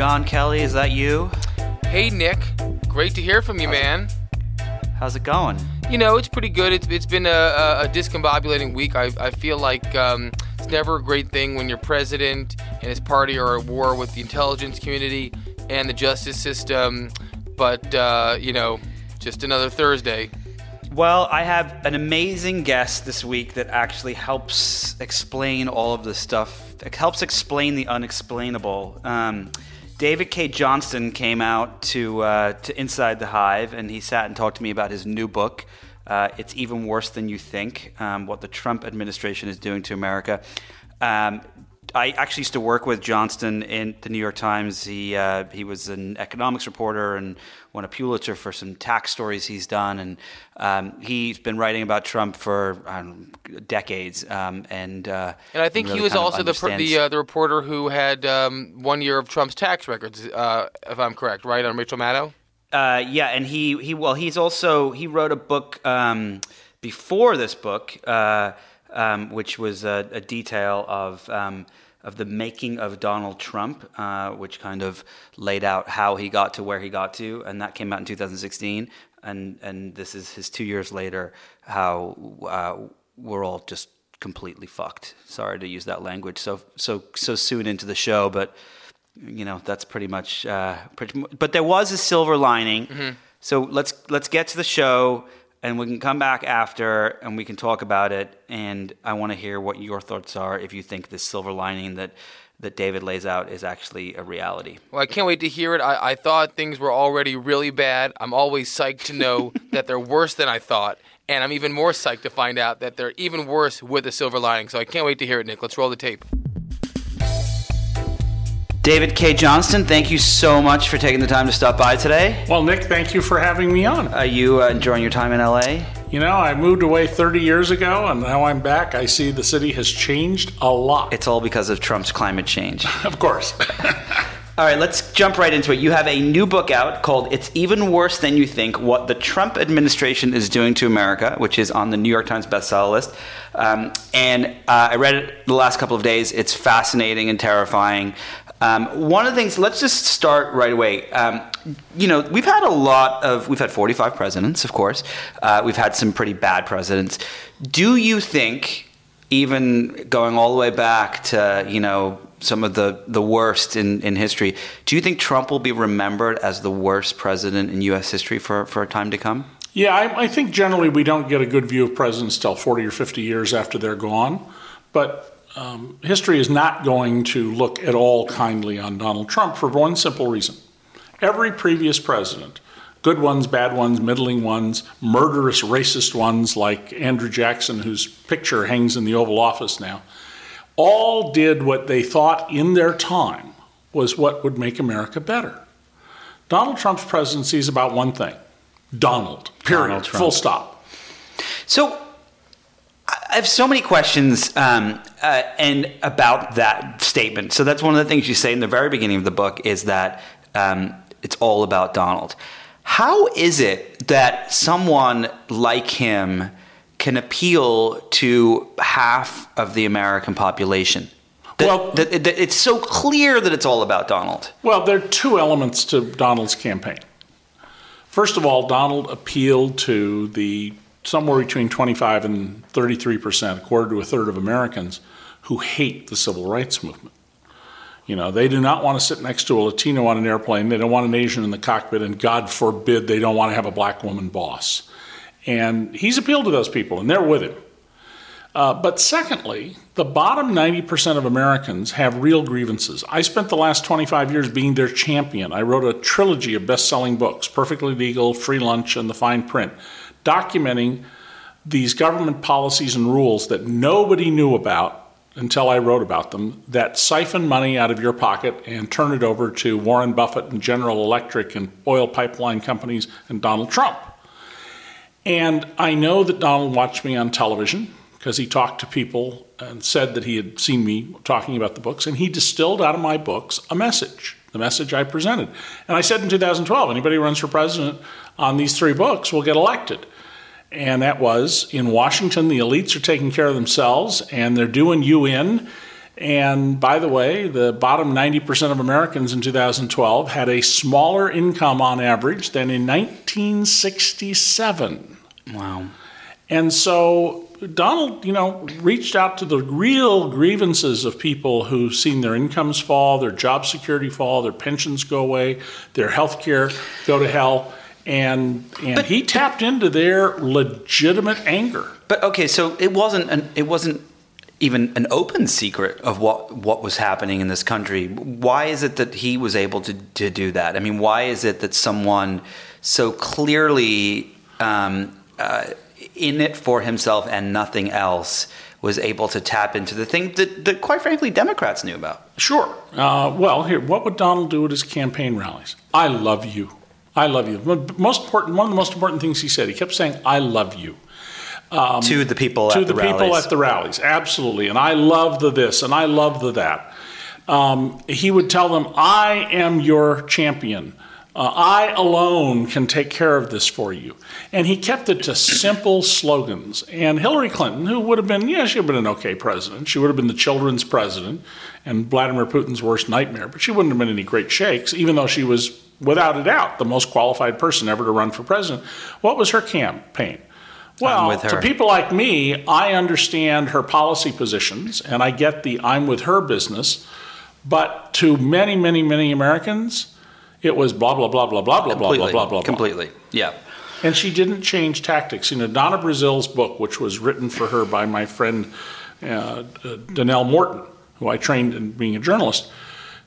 John Kelly, is that you? Hey, Nick. Great to hear from you, man. How's it going? You know, it's pretty good. It's, it's been a, a, a discombobulating week. I, I feel like um, it's never a great thing when your president and his party are at war with the intelligence community and the justice system. But, uh, you know, just another Thursday. Well, I have an amazing guest this week that actually helps explain all of this stuff. It helps explain the unexplainable. Um, David Cay Johnston came out to uh, to Inside the Hive, and he sat and talked to me about his new book. Uh, it's even worse than you think. Um, what the Trump administration is doing to America. Um, I actually used to work with Johnston in the New York Times. He uh, he was an economics reporter and won a Pulitzer for some tax stories he's done, and um, he's been writing about Trump for know, decades. Um, and uh, and I think really he was also the the, uh, the reporter who had um, one year of Trump's tax records, uh, if I'm correct, right on Rachel Maddow. Uh, yeah, and he he well, he's also he wrote a book um, before this book, uh, um, which was a, a detail of. Of the making of Donald Trump, uh, which kind of laid out how he got to where he got to, and that came out in 2016. And and this is his two years later, how uh, we're all just completely fucked. Sorry to use that language so so so soon into the show, but you know that's pretty much uh, pretty. But there was a silver lining. So let's let's get to the show, and we can come back after, and we can talk about it. And I want to hear what your thoughts are if you think this silver lining that that David lays out is actually a reality. Well, I can't wait to hear it. I, I thought things were already really bad. I'm always psyched to know that they're worse than I thought. And I'm even more psyched to find out that they're even worse with a silver lining. So I can't wait to hear it, Nick. Let's roll the tape. David Cay Johnston, thank you so much for taking the time to stop by today. Well, Nick, thank you for having me on. Are you uh, enjoying your time in LA? You know, I moved away 30 years ago, and now I'm back. I see the city has changed a lot. It's all because of Trump's climate change. of course. All right, let's jump right into it. You have a new book out called It's Even Worse Than You Think What the Trump Administration is Doing to America, which is on the New York Times bestseller list. Um, and uh, I read it the last couple of days. It's fascinating and terrifying. Um, one of the things, let's just start right away. Um, you know, we've had a lot of, we've had 45 presidents, of course. Uh, we've had some pretty bad presidents. Do you think, even going all the way back to, you know, some of the, the worst in, in history, do you think Trump will be remembered as the worst president in U.S. history for, for a time to come? yeah, I, I think generally we don't get a good view of presidents till 40 or 50 years after they're gone. But um, history is not going to look at all kindly on Donald Trump for one simple reason. Every previous president, good ones, bad ones, middling ones, murderous, racist ones like Andrew Jackson, whose picture hangs in the Oval Office now, all did what they thought in their time was what would make America better. Donald Trump's presidency is about one thing Donald, period, Donald full stop. So I have so many questions um, uh, and about that statement. So that's one of the things you say in the very beginning of the book is that um, it's all about Donald. How is it that someone like him can appeal to half of the American population? That, Well- that, that it's so clear that it's all about Donald. Well, there are two elements to Donald's campaign. First of all, Donald appealed to the somewhere between 25 and 33 percent, a quarter to a third of Americans who hate the civil rights movement. You know, they do not want to sit next to a Latino on an airplane. They don't want an Asian in the cockpit, and God forbid they don't want to have a black woman boss. And he's appealed to those people, and they're with him. Uh, but secondly, the bottom 90% of Americans have real grievances. I spent the last 25 years being their champion. I wrote a trilogy of best selling books Perfectly Legal, Free Lunch, and The Fine Print, documenting these government policies and rules that nobody knew about until I wrote about them that siphon money out of your pocket and turn it over to Warren Buffett and General Electric and oil pipeline companies and Donald Trump. And I know that Donald watched me on television because he talked to people and said that he had seen me talking about the books, and he distilled out of my books a message, the message I presented. And I said in 2012, anybody who runs for president on these three books will get elected. And that was in Washington, the elites are taking care of themselves and they're doing you in, And by the way, the bottom 90% of Americans in 2012 had a smaller income on average than in 1967. Wow. And so Donald, you know, reached out to the real grievances of people who've seen their incomes fall, their job security fall, their pensions go away, their health care go to hell. And, and But- he tapped into their legitimate anger. But okay, so it wasn't an, it wasn't even an open secret of what what was happening in this country. Why is it that he was able to to do that? I mean, why is it that someone so clearly um, uh, in it for himself and nothing else was able to tap into the thing that, that quite frankly Democrats knew about? Sure. Uh, well, here, what would Donald do at his campaign rallies? I love you. I love you. Most important, one of the most important things he said, he kept saying, "I love you." to the people Um, to at the, the, people at the rallies. Absolutely. And I love the this and I love the that. Um, he would tell them, I am your champion. Uh, I alone can take care of this for you. And he kept it to simple slogans. And Hillary Clinton, who would have been, yeah, she would have been an okay president. She would have been the children's president and Vladimir Putin's worst nightmare. But she wouldn't have been any great shakes, even though she was, without a doubt, the most qualified person ever to run for president. What was her campaign? Well, to people like me, I understand her policy positions and I get the I'm with her business. But to many, many, many Americans, it was blah, blah, blah, blah, blah, blah, blah, blah, blah, blah, blah. completely. Yeah. And she didn't change tactics. You know, Donna Brazile's book, which was written for her by my friend uh, uh, Danelle Morton, who I trained in being a journalist,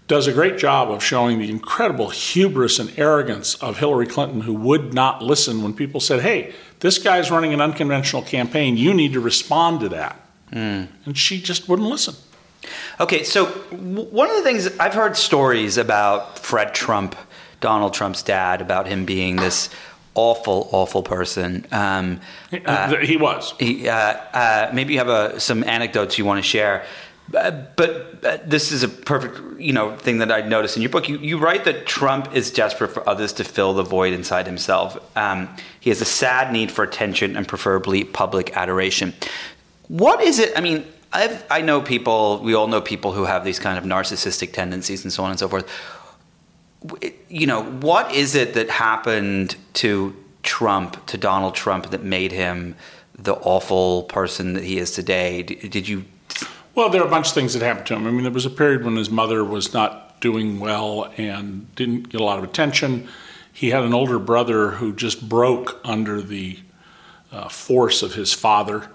does a great job of showing the incredible hubris and arrogance of Hillary Clinton, who would not listen when people said, hey, this guy's running an unconventional campaign. You need to respond to that. And she just wouldn't listen. Okay, so one of the things I've heard stories about Fred Trump, Donald Trump's dad, about him being this awful, awful person. Um, Uh, he was. he, uh, uh, maybe you have a, some anecdotes you want to share. Uh, but uh, this is a perfect, you know, thing that I noticed in your book. You, you write that Trump is desperate for others to fill the void inside himself. Um, he has a sad need for attention and preferably public adoration. What is it? I mean, I've, I know people. We all know people who have these kind of narcissistic tendencies and so on and so forth. You know, what is it that happened to Trump, to Donald Trump, that made him the awful person that he is today? Did you? Well, there are a bunch of things that happened to him. I mean, there was a period when his mother was not doing well and didn't get a lot of attention. He had an older brother who just broke under the uh, force of his father.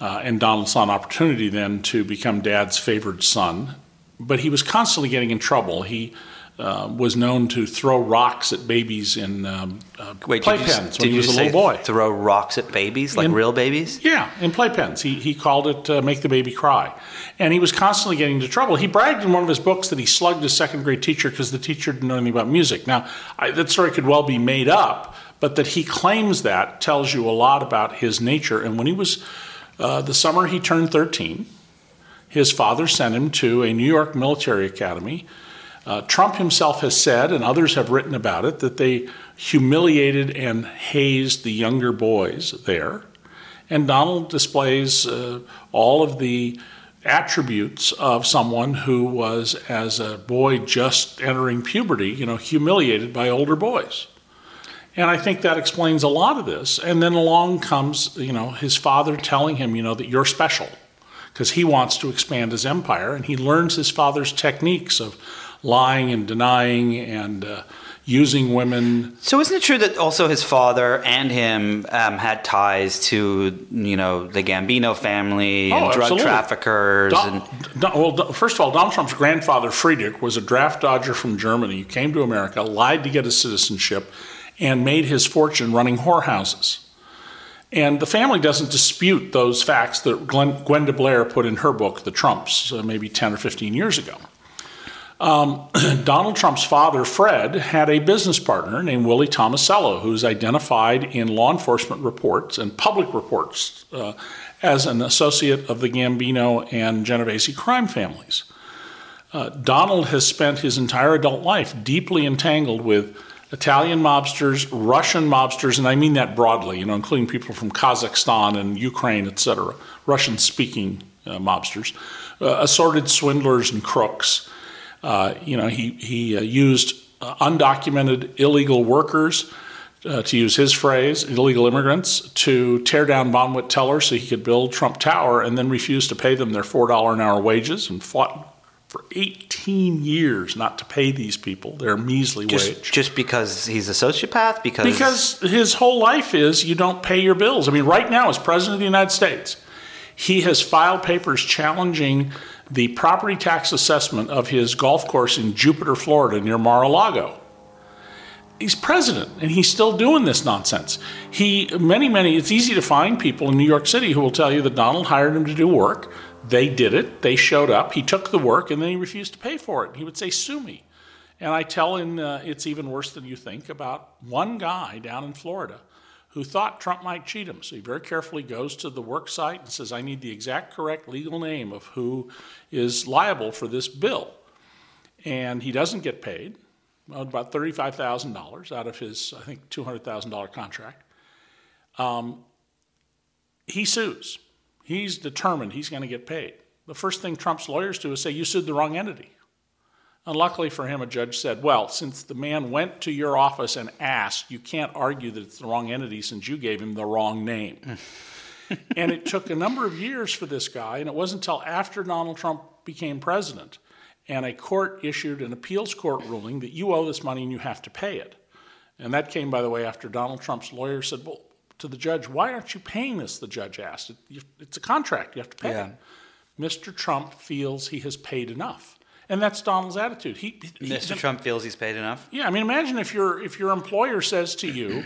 Uh, and Donald saw an opportunity then to become dad's favored son. But he was constantly getting in trouble. He uh, was known to throw rocks at babies in um, uh, Wait, playpens when he was a little boy. Throw rocks at babies, like In- real babies? Yeah, in playpens. He, he called it uh, Make the Baby Cry. And he was constantly getting into trouble. He bragged in one of his books that he slugged his second grade teacher because the teacher didn't know anything about music. Now, I, that story could well be made up, but that he claims that tells you a lot about his nature. And when he was, uh, the summer he turned 13, his father sent him to a New York military academy. Uh, Trump himself has said, and others have written about it, that they humiliated and hazed the younger boys there. And Donald displays uh, all of the attributes of someone who was, as a boy just entering puberty, you know, humiliated by older boys. And I think that explains a lot of this. And then along comes, you know, his father telling him, you know, that you're special because he wants to expand his empire. And he learns his father's techniques of lying and denying and uh, using women. So isn't it true that also his father and him um, had ties to you know the Gambino family and Oh, drug traffickers Don- and Don- well, first of all, Donald Trump's grandfather, Friedrich, was a draft dodger from Germany. He came to America, lied to get his citizenship, and made his fortune running whorehouses. And the family doesn't dispute those facts that Glenn, Gwenda Blair put in her book, The Trumps, uh, maybe 10 or 15 years ago. Um, Donald Trump's father, Fred, had a business partner named Willie Tomasello, who's identified in law enforcement reports and public reports uh, as an associate of the Gambino and Genovese crime families. Uh, Donald has spent his entire adult life deeply entangled with Italian mobsters, Russian mobsters, and I mean that broadly, you know, including people from Kazakhstan and Ukraine, et cetera, Russian speaking uh, mobsters, uh, assorted swindlers and crooks. Uh, you know, he, he uh, used uh, undocumented illegal workers, uh, to use his phrase, illegal immigrants, to tear down Bonwit Teller so he could build Trump Tower and then refused to pay them their $4 an hour wages and fought for 18 years not to pay these people their measly just, wage. Just because he's a sociopath? Because because his whole life is you don't pay your bills. I mean, right now, as president of the United States, he has filed papers challenging the property tax assessment of his golf course in Jupiter, Florida, near Mar a Lago. He's president, and he's still doing this nonsense. He, many, many, it's easy to find people in New York City who will tell you that Donald hired him to do work. They did it, they showed up, he took the work, and then he refused to pay for it. He would say, Sue me. And I tell him uh, it's even worse than you think about one guy down in Florida who thought Trump might cheat him. So he very carefully goes to the work site and says, I need the exact correct legal name of who is liable for this bill. And he doesn't get paid, about $35,000 out of his, I think, $200,000 contract. Um, he sues. He's determined he's going to get paid. The first thing Trump's lawyers do is say, You sued the wrong entity. And luckily for him, a judge said, Well, since the man went to your office and asked, you can't argue that it's the wrong entity since you gave him the wrong name. and it took a number of years for this guy, and it wasn't until after Donald Trump became president and a court issued an appeals court ruling that you owe this money and you have to pay it. And that came, by the way, after Donald Trump's lawyer said, Well, to the judge, why aren't you paying this? The judge asked. It's a contract, you have to pay yeah. it. Mr. Trump feels he has paid enough. And that's Donald's attitude. He, he Mr. Trump feels he's paid enough. Yeah, I mean, imagine if your if your employer says to you,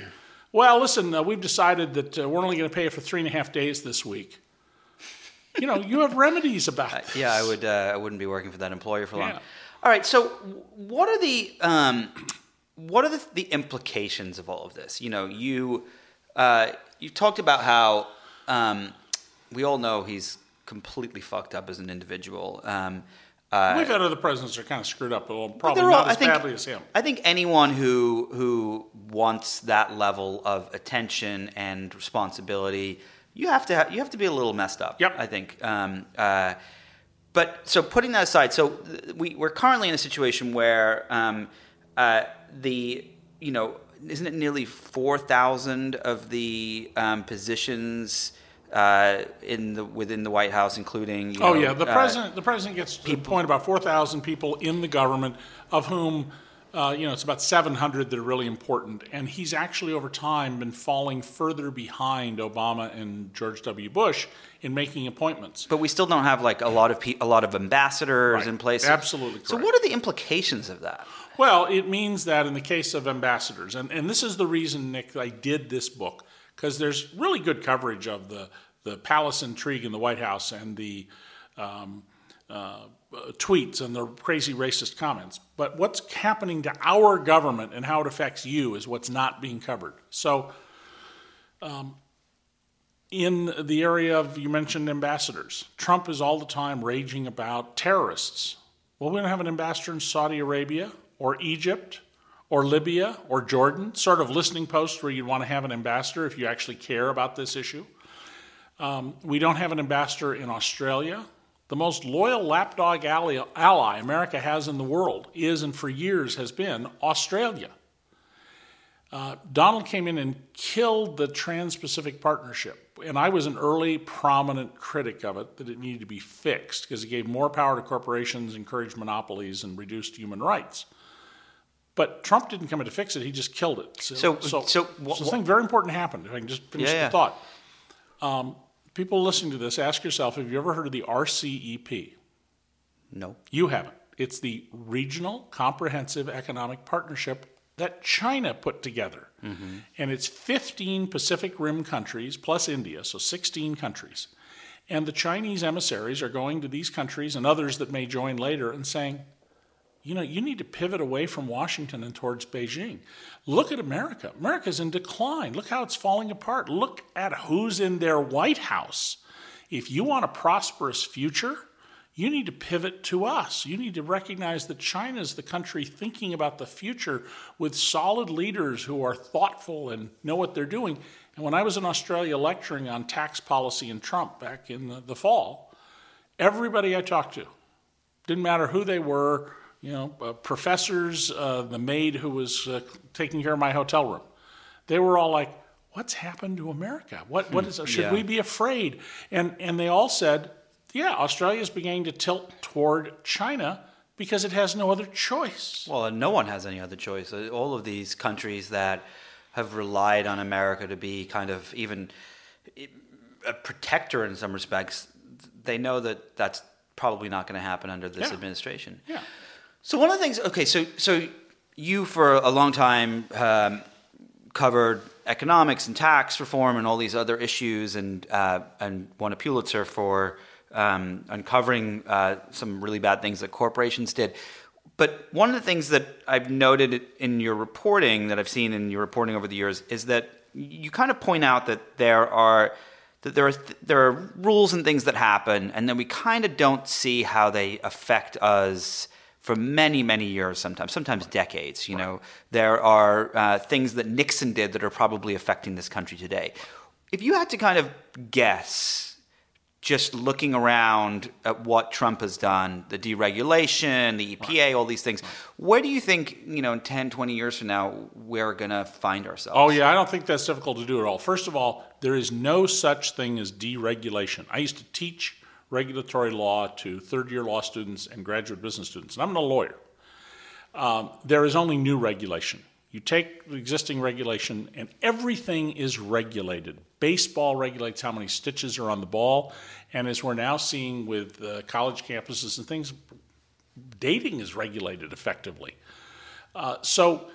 "Well, listen, uh, we've decided that uh, we're only going to pay you for three and a half days this week." You know, you have remedies about. Uh, yeah, I would. Uh, I wouldn't be working for that employer for long. Yeah. All right. So, what are the um, what are the, the, implications of all of this? You know, you uh, you talked about how um, we all know he's completely fucked up as an individual. Um, uh, We've had other presidents that are kind of screwed up, but probably not as think, badly as him. I think anyone who who wants that level of attention and responsibility, you have to have, you have to be a little messed up. Yep. I think. Um, uh, but so putting that aside, so we we're currently in a situation where um, uh, the you know isn't it nearly four thousand of the um, positions uh, in the within the White House, including. oh know, yeah, the uh, president. The president gets to people, point about four thousand people in the government, of whom. Uh, you know, it's about 700 that are really important. And he's actually, over time, been falling further behind Obama and George W. Bush in making appointments. But we still don't have like a lot of pe- a lot of ambassadors right. in place. Absolutely. Correct. So, what are the implications of that? Well, it means that in the case of ambassadors, and, and this is the reason, Nick, I did this book because there's really good coverage of the, the palace intrigue in the White House and the um, uh, tweets and the crazy racist comments. But what's happening to our government and how it affects you is what's not being covered. So, um, in the area of, you mentioned ambassadors, Trump is all the time raging about terrorists. Well, we don't have an ambassador in Saudi Arabia or Egypt or Libya or Jordan, sort of listening posts where you'd want to have an ambassador if you actually care about this issue. Um, we don't have an ambassador in Australia. The most loyal lapdog ally, ally America has in the world is and for years has been Australia. Uh, Donald came in and killed the Trans Pacific Partnership. And I was an early prominent critic of it that it needed to be fixed because it gave more power to corporations, encouraged monopolies, and reduced human rights. But Trump didn't come in to fix it; he just killed it. So, so, so, so, wh- so something very important happened. If I can just finish yeah, the yeah. thought. Um, people listening to this, ask yourself: Have you ever heard of the RCEP? No, you haven't. It's the Regional Comprehensive Economic Partnership that China put together, mm-hmm. and it's 15 Pacific Rim countries plus India, so 16 countries. And the Chinese emissaries are going to these countries and others that may join later and saying, you know, you need to pivot away from Washington and towards Beijing. Look at America. America's in decline. Look how it's falling apart. Look at who's in their White House. If you want a prosperous future, you need to pivot to us. You need to recognize that China is the country thinking about the future with solid leaders who are thoughtful and know what they're doing. And when I was in Australia lecturing on tax policy and Trump back in the, the fall, Everybody I talked to, didn't matter who they were, you know, uh, professors, uh, the maid who was uh, taking care of my hotel room, they were all like, "What's happened to America? What what is? Should Yeah. we be afraid?" And and they all said, "Yeah, Australia is beginning to tilt toward China because it has no other choice." Well, no one has any other choice. Uh, All of these countries that have relied on America to be kind of even a protector in some respects, they know that that's probably not going to happen under this Yeah. administration. Yeah. So one of the things, okay, so so you for a long time um, covered economics and tax reform and all these other issues, and uh, and won a Pulitzer for um, uncovering uh, some really bad things that corporations did. But one of the things that I've noted in your reporting that I've seen in your reporting over the years is that you kind of point out that there are that there are there are rules and things that happen, and then we kind of don't see how they affect us for many many years. Sometimes, sometimes decades. You know, there are uh, things that Nixon did that are probably affecting this country today. If you had to kind of guess, just looking around at what Trump has done, the deregulation, the EPA, all these things, where do you think, you know, in 10, 20 years from now, we're going to find ourselves? Oh, yeah, I don't think that's difficult to do at all. First of all, there is no such thing as deregulation. I used to teach regulatory law to third year law students and graduate business students, and I'm not a lawyer. Um, there is only new regulation. You take the existing regulation, and everything is regulated. Baseball regulates how many stitches are on the ball, and as we're now seeing with uh, college campuses and things, dating is regulated effectively. Uh, so,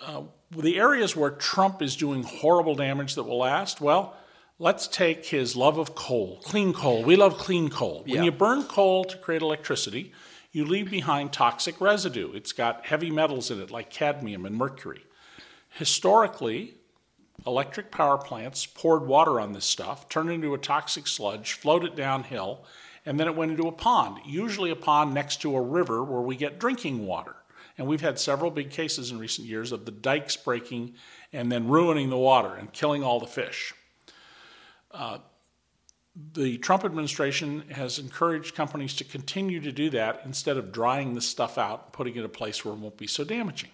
uh, the areas where Trump is doing horrible damage that will last, well, let's take his love of coal, clean coal. We love clean coal. When Yeah. you burn coal to create electricity, you leave behind toxic residue. It's got heavy metals in it like cadmium and mercury. Historically, electric power plants poured water on this stuff, turned it into a toxic sludge, flowed it downhill, and then it went into a pond, usually a pond next to a river where we get drinking water. And we've had several big cases in recent years of the dikes breaking and then ruining the water and killing all the fish. The Trump administration has encouraged companies to continue to do that instead of drying the stuff out and putting it in a place where it won't be so damaging.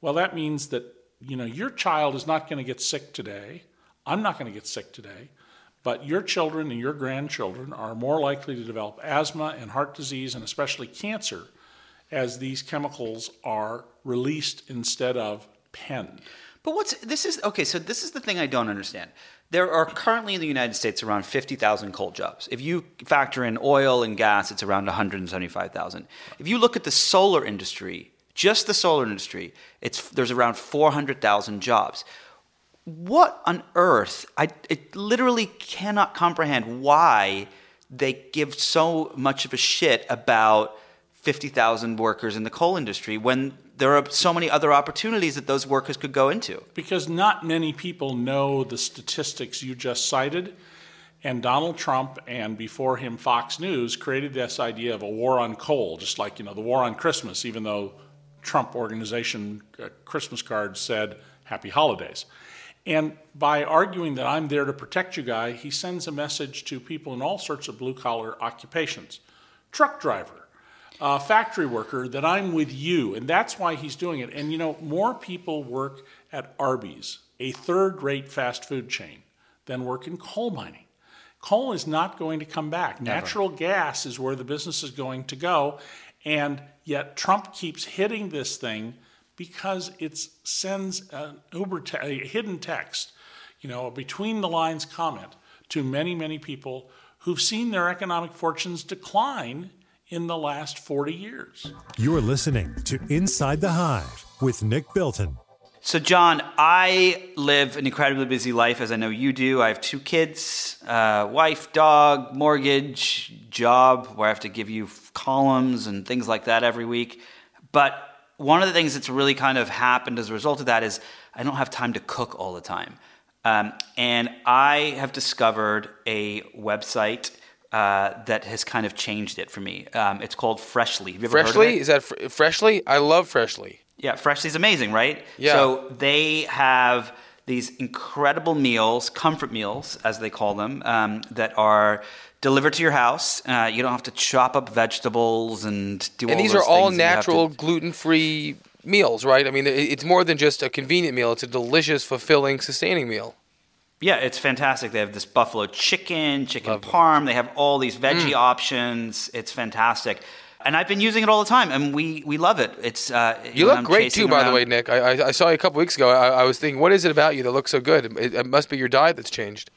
Well, that means that you know your child is not going to get sick today. I'm not going to get sick today, but your children and your grandchildren are more likely to develop asthma and heart disease and especially cancer as these chemicals are released instead of penned. But what's this is okay? So this is the thing I don't understand. There are currently in the United States around fifty thousand coal jobs. If you factor in oil and gas, it's around one hundred and seventy-five thousand. If you look at the solar industry, just the solar industry, it's there's around four hundred thousand jobs. What on earth? I it literally cannot comprehend why they give so much of a shit about 50,000 workers in the coal industry when there are so many other opportunities that those workers could go into. Because not many people know the statistics you just cited. And Donald Trump and before him Fox News created this idea of a war on coal, just like you know the war on Christmas, even though Trump organization uh, Christmas cards said Happy Holidays. And by arguing that I'm there to protect you, guy, he sends a message to people in all sorts of blue collar occupations, truck driver, uh, factory worker, that I'm with you, and that's why he's doing it. And you know, more people work at Arby's, a third rate fast food chain, than work in coal mining. Coal is not going to come back. Natural gas is where the business is going to go. And yet Trump keeps hitting this thing because it sends an uber te- a hidden text, you know, a between the lines comment to many, many people who've seen their economic fortunes decline in the last 40 years. You're listening to Inside the Hive with Nick Bilton. So, John, I live an incredibly busy life, as I know you do. I have two kids, uh, wife, dog, mortgage, job, where I have to give you columns and things like that every week. But one of the things that's really kind of happened as a result of that is I don't have time to cook all the time. Um, and I have discovered a website uh, that has kind of changed it for me. Um, it's called Freshly. Have you ever heard of Freshly it? is that fr- Freshly? I love Freshly. Yeah, Freshly's amazing, right? Yeah. So they have these incredible meals, comfort meals, as they call them, um, that are delivered to your house. Uh, you don't have to chop up vegetables and do And all these those are all things that you have to- natural, gluten-free meals, right? I mean, it's more than just a convenient meal; it's a delicious, fulfilling, sustaining meal. Yeah, it's fantastic. They have this buffalo chicken, chicken parm. They have all these veggie Mm. options. It's fantastic. And I've been using it all the time, and we, we love it. It's uh, You look I'm great too, by the way, Nick. I, I, I saw you a couple weeks ago. I, I was thinking, what is it about you that looks so good? It, it must be your diet that's changed.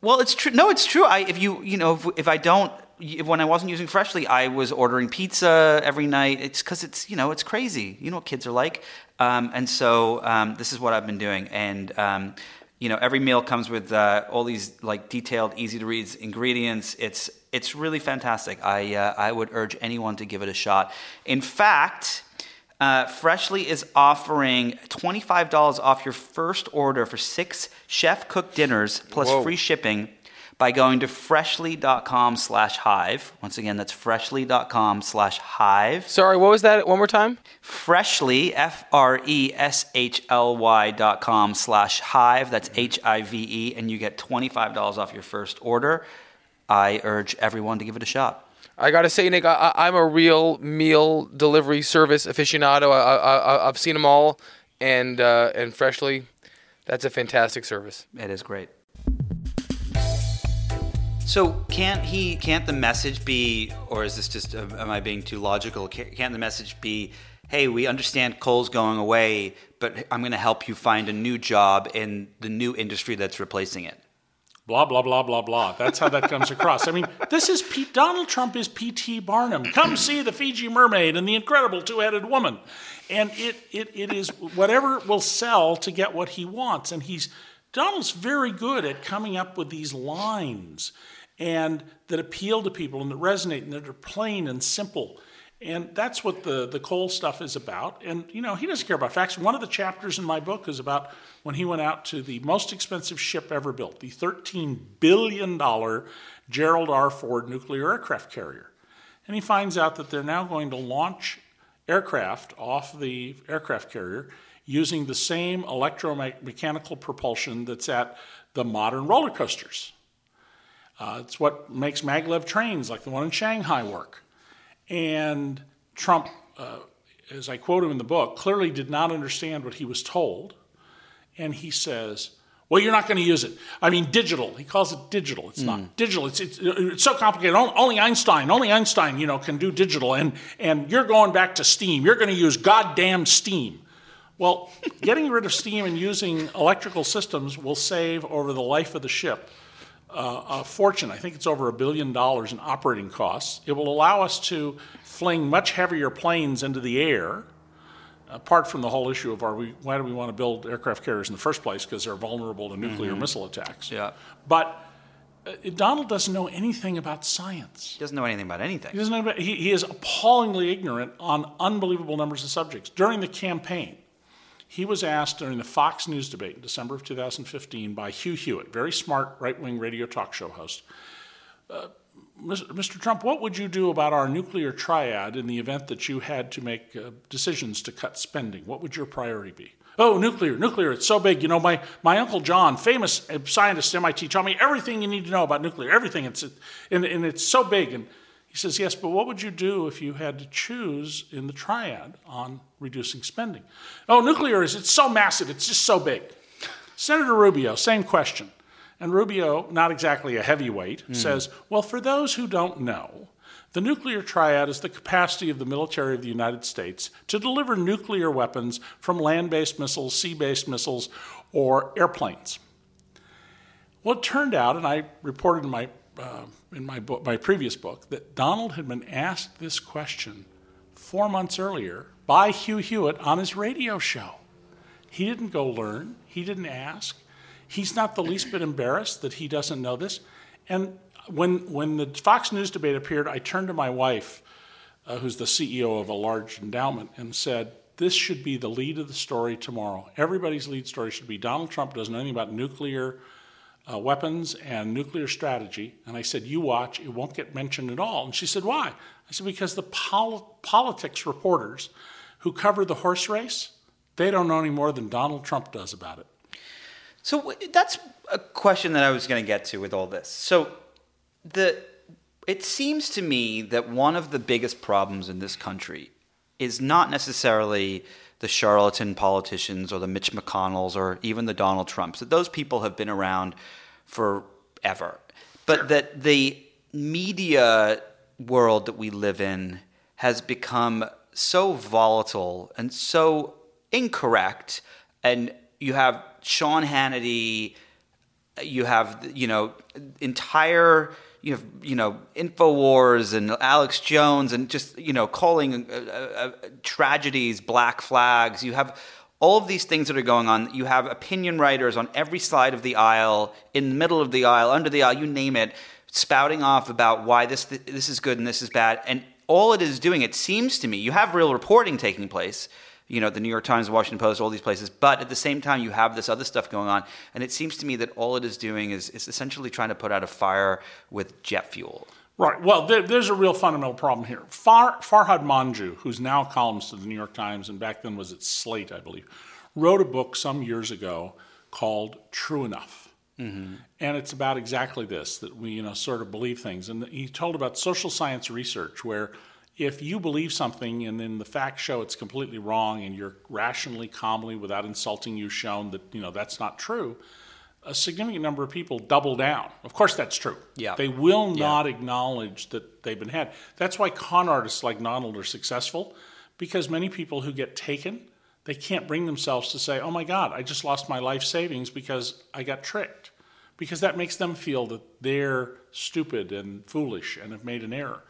Well, it's true. No, it's true. I if you you know if, if I don't if, when I wasn't using Freshly, I was ordering pizza every night. It's because it's you know it's crazy. You know what kids are like, um, and so um, this is what I've been doing. And um, you know every meal comes with uh, all these like detailed, easy to read ingredients. It's it's really fantastic. I uh, I would urge anyone to give it a shot. In fact. Uh, Freshly is offering $25 off your first order for six chef cooked dinners plus Whoa. free shipping by going to freshly.com slash hive. Once again, that's freshly.com slash hive. Sorry, what was that? One more time. Freshly, F R E S H L Y dot com slash hive. That's H I V E, and you get $25 off your first order. I urge everyone to give it a shot. I gotta say, Nick, I, I'm a real meal delivery service aficionado. I, I, I, I've seen them all, and uh, and freshly, that's a fantastic service. It is great. So can't he? Can't the message be, or is this just? Am I being too logical? Can't, the message be, "Hey, we understand coal's going away, but I'm going to help you find a new job in the new industry that's replacing it." blah blah blah blah blah. That's how that comes across. I mean, this is Pete, Donald Trump is P.T. Barnum. Come see the Fiji Mermaid and the Incredible Two-Headed Woman, and it it, it is whatever will sell to get what he wants. And he's Donald's very good at coming up with these lines and that appeal to people and that resonate and that are plain and simple. And that's what the, the coal stuff is about. And, you know, he doesn't care about facts. One of the chapters in my book is about when he went out to the most expensive ship ever built, the $13 billion Gerald R. Ford nuclear aircraft carrier. And he finds out that they're now going to launch aircraft off the aircraft carrier using the same electromechanical propulsion that's at the modern roller coasters. Uh, it's what makes maglev trains like the one in Shanghai work. And Trump, uh, as I quote him in the book, clearly did not understand what he was told. And he says, well, you're not going to use it. I mean, digital. He calls it digital. It's not digital. It's, it's, it's so complicated. Only Einstein, only Einstein, you know, can do digital. And, and you're going back to steam. You're going to use goddamn steam. Well, getting rid of steam and using electrical systems will save over the life of the ship uh, a fortune. I think it's over a billion dollars in operating costs. It will allow us to fling much heavier planes into the air. Apart from the whole issue of are we, why do we want to build aircraft carriers in the first place? Because they're vulnerable to nuclear missile attacks. Yeah. But uh, Donald doesn't know anything about science. He doesn't know anything about anything. He doesn't know about, he, he is appallingly ignorant on unbelievable numbers of subjects. During the campaign, he was asked during the Fox News debate in December of 2015 by Hugh Hewitt, very smart right wing radio talk show host. Uh, Mr. Trump, what would you do about our nuclear triad in the event that you had to make uh, decisions to cut spending? What would your priority be? Oh, nuclear, nuclear, it's so big. You know, my, my Uncle John, famous uh, scientist at MIT, taught me everything you need to know about nuclear, everything. It's, and, and it's so big. And he says, yes, but what would you do if you had to choose in the triad on reducing spending? Oh, nuclear is, it's so massive, it's just so big. Senator Rubio, same question. And Rubio, not exactly a heavyweight, hmm. says, well, for those who don't know, the nuclear triad is the capacity of the military of the United States to deliver nuclear weapons from land based missiles, sea based missiles, or airplanes. Well, it turned out, and I reported in my, uh, in my, book, my previous book, that Donald had been asked this question four months earlier by Hugh Hewitt on his radio show. He didn't go learn, he didn't ask. He's not the least bit embarrassed that he doesn't know this. And when, when the Fox News debate appeared, I turned to my wife, uh, who's the CEO of a large endowment, and said, This should be the lead of the story tomorrow. Everybody's lead story should be Donald Trump doesn't know anything about nuclear uh, weapons and nuclear strategy. And I said, You watch, it won't get mentioned at all. And she said, Why? I said, Because the pol- politics reporters who cover the horse race, they don't know any more than Donald Trump does about it. So that's a question that I was going to get to with all this. So the it seems to me that one of the biggest problems in this country is not necessarily the charlatan politicians or the Mitch McConnells or even the Donald Trumps. That those people have been around forever, but that the media world that we live in has become so volatile and so incorrect and you have Sean Hannity you have you know entire you have you know Infowars and Alex Jones and just you know calling uh, uh, tragedies black flags. You have all of these things that are going on. You have opinion writers on every side of the aisle, in the middle of the aisle, under the aisle, you name it, spouting off about why this this is good and this is bad. And all it is doing, it seems to me, you have real reporting taking place you know, the New York Times, the Washington Post, all these places. But at the same time, you have this other stuff going on. And it seems to me that all it is doing is, is essentially trying to put out a fire with jet fuel. Right. Well, there, there's a real fundamental problem here. Far, Farhad Manjoo, who's now a columnist of the New York Times and back then was at Slate, I believe, wrote a book some years ago called True Enough. Mm-hmm. And it's about exactly this that we, you know, sort of believe things. And he told about social science research where if you believe something and then the facts show it's completely wrong and you're rationally calmly without insulting you shown that you know that's not true a significant number of people double down. Of course that's true. Yeah. they will not yeah. acknowledge that they've been had. That's why con artists like donald are successful because many people who get taken they can't bring themselves to say oh my god i just lost my life savings because i got tricked. Because that makes them feel that they're stupid and foolish and have made an error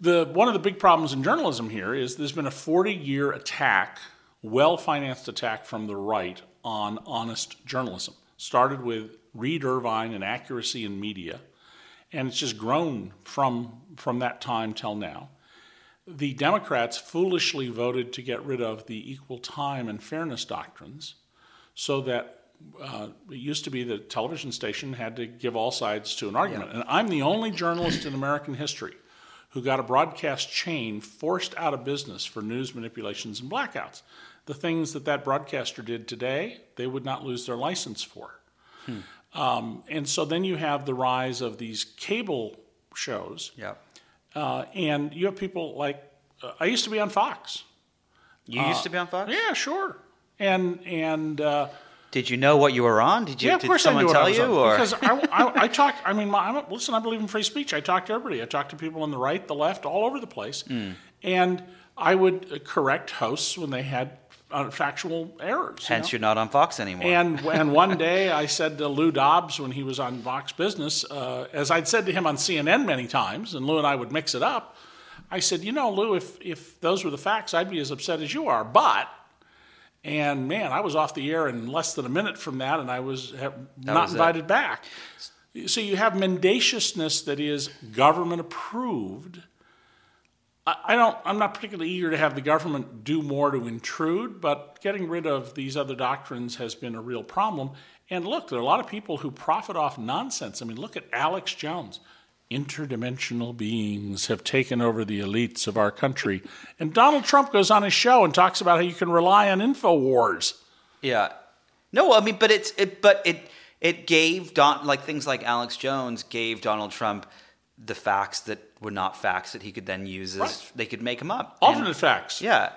the, one of the big problems in journalism here is there's been a 40 year attack, well financed attack from the right on honest journalism. Started with Reed Irvine and accuracy in media, and it's just grown from, from that time till now. The Democrats foolishly voted to get rid of the equal time and fairness doctrines so that uh, it used to be the television station had to give all sides to an argument. Yeah. And I'm the only journalist in American history who got a broadcast chain forced out of business for news manipulations and blackouts. The things that that broadcaster did today, they would not lose their license for. Hmm. Um, and so then you have the rise of these cable shows. Yeah. Uh, and you have people like, uh, I used to be on Fox. You used to be on Fox? Yeah, sure. And, and, uh, did you know what you were on? Did you? Yeah, of did course someone I knew tell what I was you? on. Or Because I, I, I talked. I mean, my, I'm listen. I believe in free speech. I talk to everybody. I talk to people on the right, the left, all over the place, Mm. and I would uh, correct hosts when they had uh, factual errors. you hence know? you're not on Fox anymore. And and one day I said to Lou Dobbs when he was on Fox Business, uh, as I'd said to him on CNN many times, and Lou and I would mix it up. I said, you know, Lou, if if those were the facts, I'd be as upset as you are. But and man, I was off the air in less than a minute from that, and I was not was it. invited back. So you have mendaciousness that is government approved. I don't. I'm not particularly eager to have the government do more to intrude, but getting rid of these other doctrines has been a real problem. And look, there are a lot of people who profit off nonsense. I mean, look at Alex Jones. Interdimensional beings have taken over the elites of our country. And Donald Trump goes on his show and talks about how you can rely on InfoWars. yeah. No, I mean, but it's it, but it it gave Don like things like Alex Jones gave Donald Trump the facts that were not facts that he could then use as Right. they could make them up. Alternate And- facts. Yeah.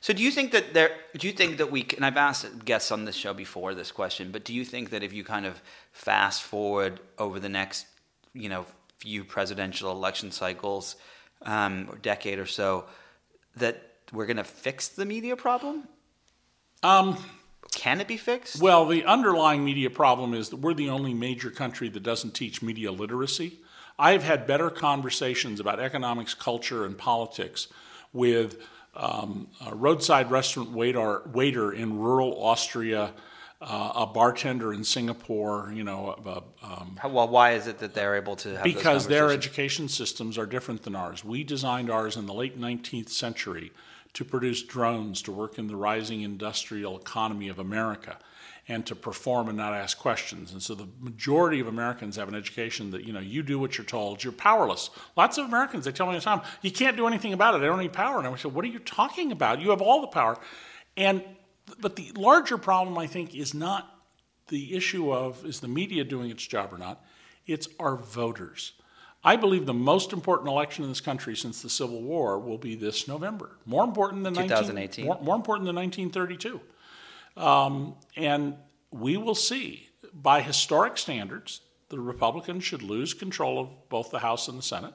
So do you think that there? Do you think that we? And I've asked guests on this show before this question, but do you think that if you kind of fast forward over the next, you know, few presidential election cycles, um, or decade or so, that we're going to fix the media problem? Um, Can it be fixed? Well, the underlying media problem is that we're the only major country that doesn't teach media literacy. I've had better conversations about economics, culture, and politics with um, a roadside restaurant waiter, waiter in rural Austria, uh, a bartender in Singapore, you know, uh, um, How, well, why is it that they're able to have those because their education systems are different than ours. We designed ours in the late 19th century to produce drones to work in the rising industrial economy of America and to perform and not ask questions. And so the majority of Americans have an education that, you know, you do what you're told, you're powerless. Lots of Americans, they tell me all the time, you can't do anything about it, I don't need power. And I say, what are you talking about? You have all the power. And but the larger problem, I think, is not the issue of is the media doing its job or not? It's our voters. I believe the most important election in this country since the Civil War will be this November. More important than 2018. 19, more, more important than 1932. Um, and we will see, by historic standards, the Republicans should lose control of both the House and the Senate.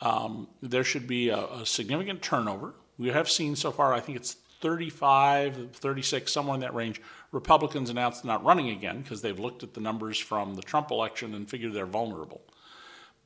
Um, there should be a, a, significant turnover. We have seen so far, I think it's 35, 36, somewhere in that range. Republicans announced not running again because they've looked at the numbers from the Trump election and figured they're vulnerable.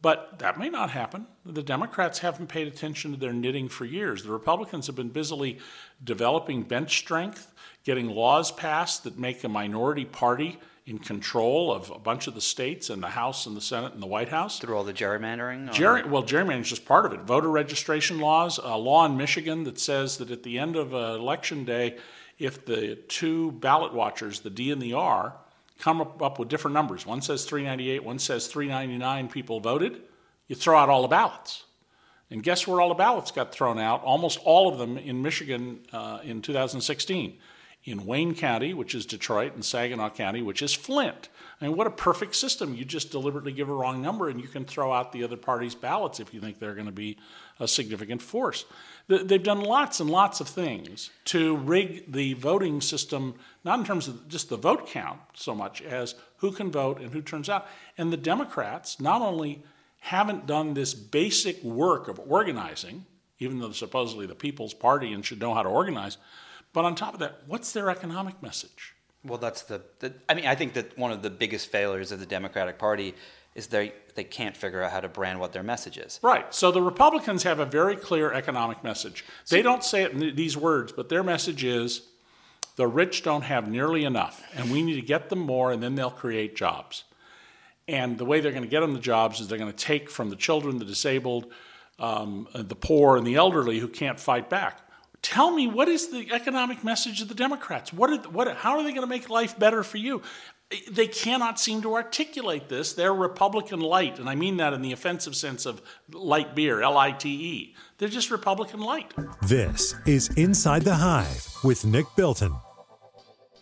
But that may not happen. The Democrats haven't paid attention to their knitting for years. The Republicans have been busily developing bench strength, getting laws passed that make a minority party in control of a bunch of the states and the House and the Senate and the White House. Through all the gerrymandering? Ger- well, gerrymandering is just part of it. Voter registration laws, a law in Michigan that says that at the end of uh, election day, if the two ballot watchers, the D and the R, come up, up with different numbers. One says 398, one says 399 people voted. You throw out all the ballots. And guess where all the ballots got thrown out? Almost all of them in Michigan uh, in 2016. In Wayne County, which is Detroit, and Saginaw County, which is Flint. I mean, what a perfect system. You just deliberately give a wrong number and you can throw out the other party's ballots if you think they're going to be a significant force. They've done lots and lots of things to rig the voting system, not in terms of just the vote count so much as who can vote and who turns out. And the Democrats not only haven't done this basic work of organizing, even though supposedly the People's Party and should know how to organize, but on top of that, what's their economic message? Well, that's the, the I mean, I think that one of the biggest failures of the Democratic Party is they they can't figure out how to brand what their message is. Right. So the Republicans have a very clear economic message. They don't say it in these words, but their message is the rich don't have nearly enough, and we need to get them more, and then they'll create jobs. And the way they're going to get them the jobs is they're going to take from the children, the disabled, um, the poor, and the elderly who can't fight back. Tell me what is the economic message of the Democrats? What, are, what how are they going to make life better for you? they cannot seem to articulate this. They're Republican light, and I mean that in the offensive sense of light beer, L I T E. They're just Republican light. This is Inside the Hive with Nick Bilton.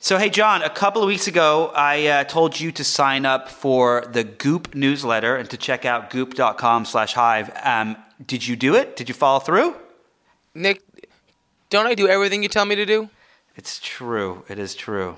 So, hey, John, a couple of weeks ago, I uh, told you to sign up for the Goop newsletter and to check out goop.com slash hive. Um, did you do it? Did you follow through? Nick, don't I do everything you tell me to do? It's true. It is true.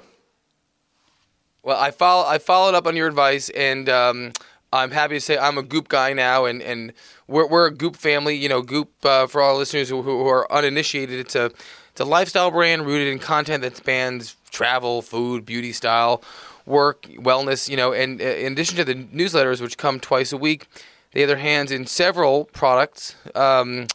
Well, I follow. I followed up on your advice, and um, I'm happy to say I'm a Goop guy now, and, and we're, we're a Goop family. You know, Goop uh, for all listeners who, who are uninitiated, it's a it's a lifestyle brand rooted in content that spans travel, food, beauty, style, work, wellness. You know, and uh, in addition to the newsletters, which come twice a week, they have their hands in several products. Um,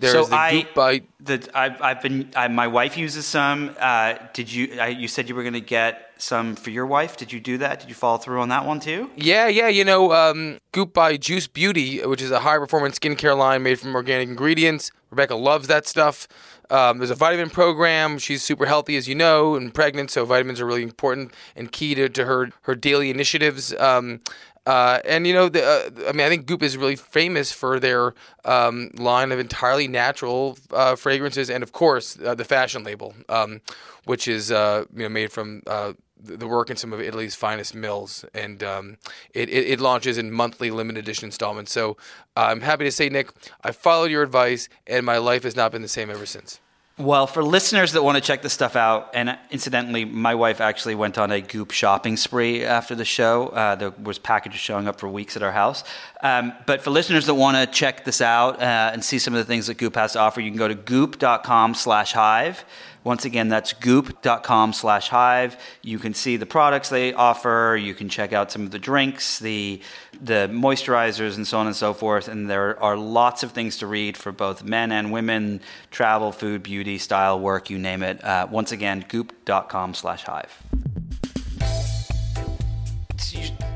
there's so the I, Goop Bite. The, I've, I've been. I, my wife uses some. Uh, did you? I, you said you were going to get some for your wife. Did you do that? Did you follow through on that one too? Yeah, yeah. You know, um, Goop by Juice Beauty, which is a high performance skincare line made from organic ingredients. Rebecca loves that stuff. Um, there's a vitamin program. She's super healthy, as you know, and pregnant, so vitamins are really important and key to, to her her daily initiatives. Um, uh, and you know, the, uh, I mean, I think Goop is really famous for their um, line of entirely natural uh, fragrances, and of course, uh, the fashion label, um, which is uh, you know made from uh, the work in some of Italy's finest mills, and um, it, it, it, launches in monthly limited edition installments. So I'm happy to say, Nick, I followed your advice, and my life has not been the same ever since. Well, for listeners that want to check this stuff out, and incidentally, my wife actually went on a Goop shopping spree after the show. Uh, there was packages showing up for weeks at our house. Um, but for listeners that want to check this out uh, and see some of the things that Goop has to offer, you can go to goop.com/hive. Once again, that's goop.com slash hive. You can see the products they offer. You can check out some of the drinks, the, the moisturizers, and so on and so forth. And there are lots of things to read for both men and women travel, food, beauty, style, work, you name it. Uh, once again, goop.com slash hive.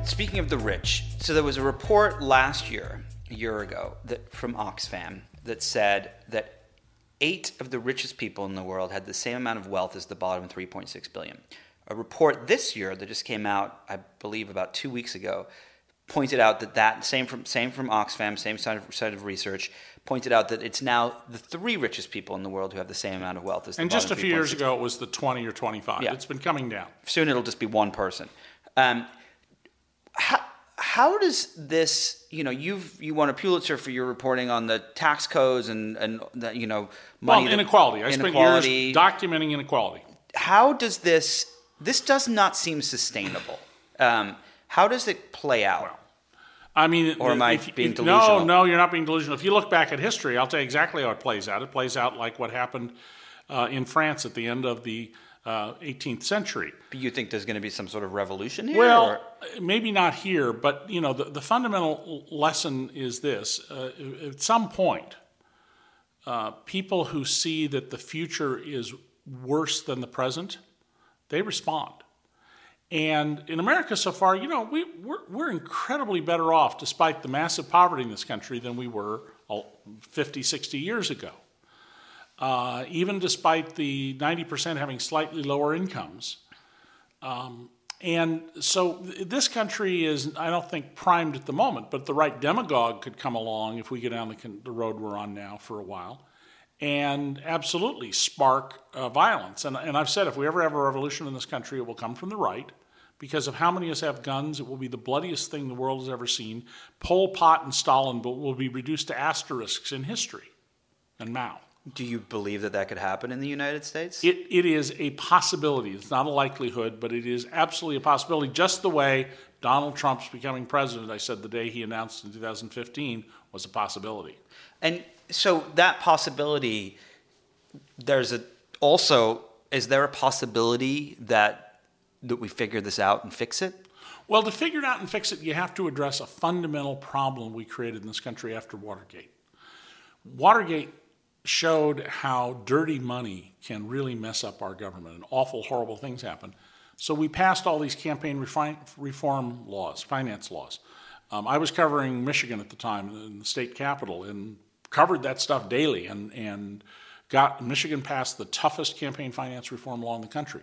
Speaking of the rich, so there was a report last year, a year ago, that from Oxfam that said that eight of the richest people in the world had the same amount of wealth as the bottom 3.6 billion. A report this year that just came out, I believe, about two weeks ago, pointed out that that same from same from Oxfam, same side of, side of research, pointed out that it's now the three richest people in the world who have the same amount of wealth as the And just a few years ago, it was the 20 or 25. Yeah. It's been coming down. soon it'll just be one person. Um, how, how does this, you know, you've you won a Pulitzer for your reporting on the tax codes and and the, you know money Well, that- inequality. I spent inequality. years documenting inequality. how does this this does not seem sustainable. Um, how does it play out? I mean, Or am I if- being delusional? No, no, you're not being delusional. If you look back at history, I'll tell you exactly how it plays out. It plays out like what happened uh, in France at the end of the uh, 18th century. But you think there's going to be some sort of revolution here? Well, or- maybe not here, but you know, the, the fundamental lesson is this: uh, at some point, uh, people who see that the future is worse than the present, they respond. And in America so far, you know, we, we're, we're incredibly better off, despite the massive poverty in this country, than we were uh, 50, 60 years ago. Uh, even despite the 90% having slightly lower incomes. Um, and so th- this country is, I don't think, primed at the moment, but the right demagogue could come along if we get down the, con- the road we're on now for a while and absolutely spark uh, violence. And, and I've said if we ever have a revolution in this country, it will come from the right because of how many of us have guns. It will be the bloodiest thing the world has ever seen. Pol Pot and Stalin will be reduced to asterisks in history, and Mao. Do you believe that that could happen in the United States? It, it is a possibility. It's not a likelihood, but it is absolutely a possibility, just the way Donald Trump's becoming president, I said the day he announced in 2015, was a possibility. And so that possibility, there's a also is there a possibility that that we figure this out and fix it? Well, to figure it out and fix it, you have to address a fundamental problem we created in this country after Watergate. Watergate showed how dirty money can really mess up our government and awful, horrible things happen. So we passed all these campaign refi- reform laws, finance laws. Um, I was covering Michigan at the time in the state capital and covered that stuff daily and, and got Michigan passed the toughest campaign finance reform law in the country.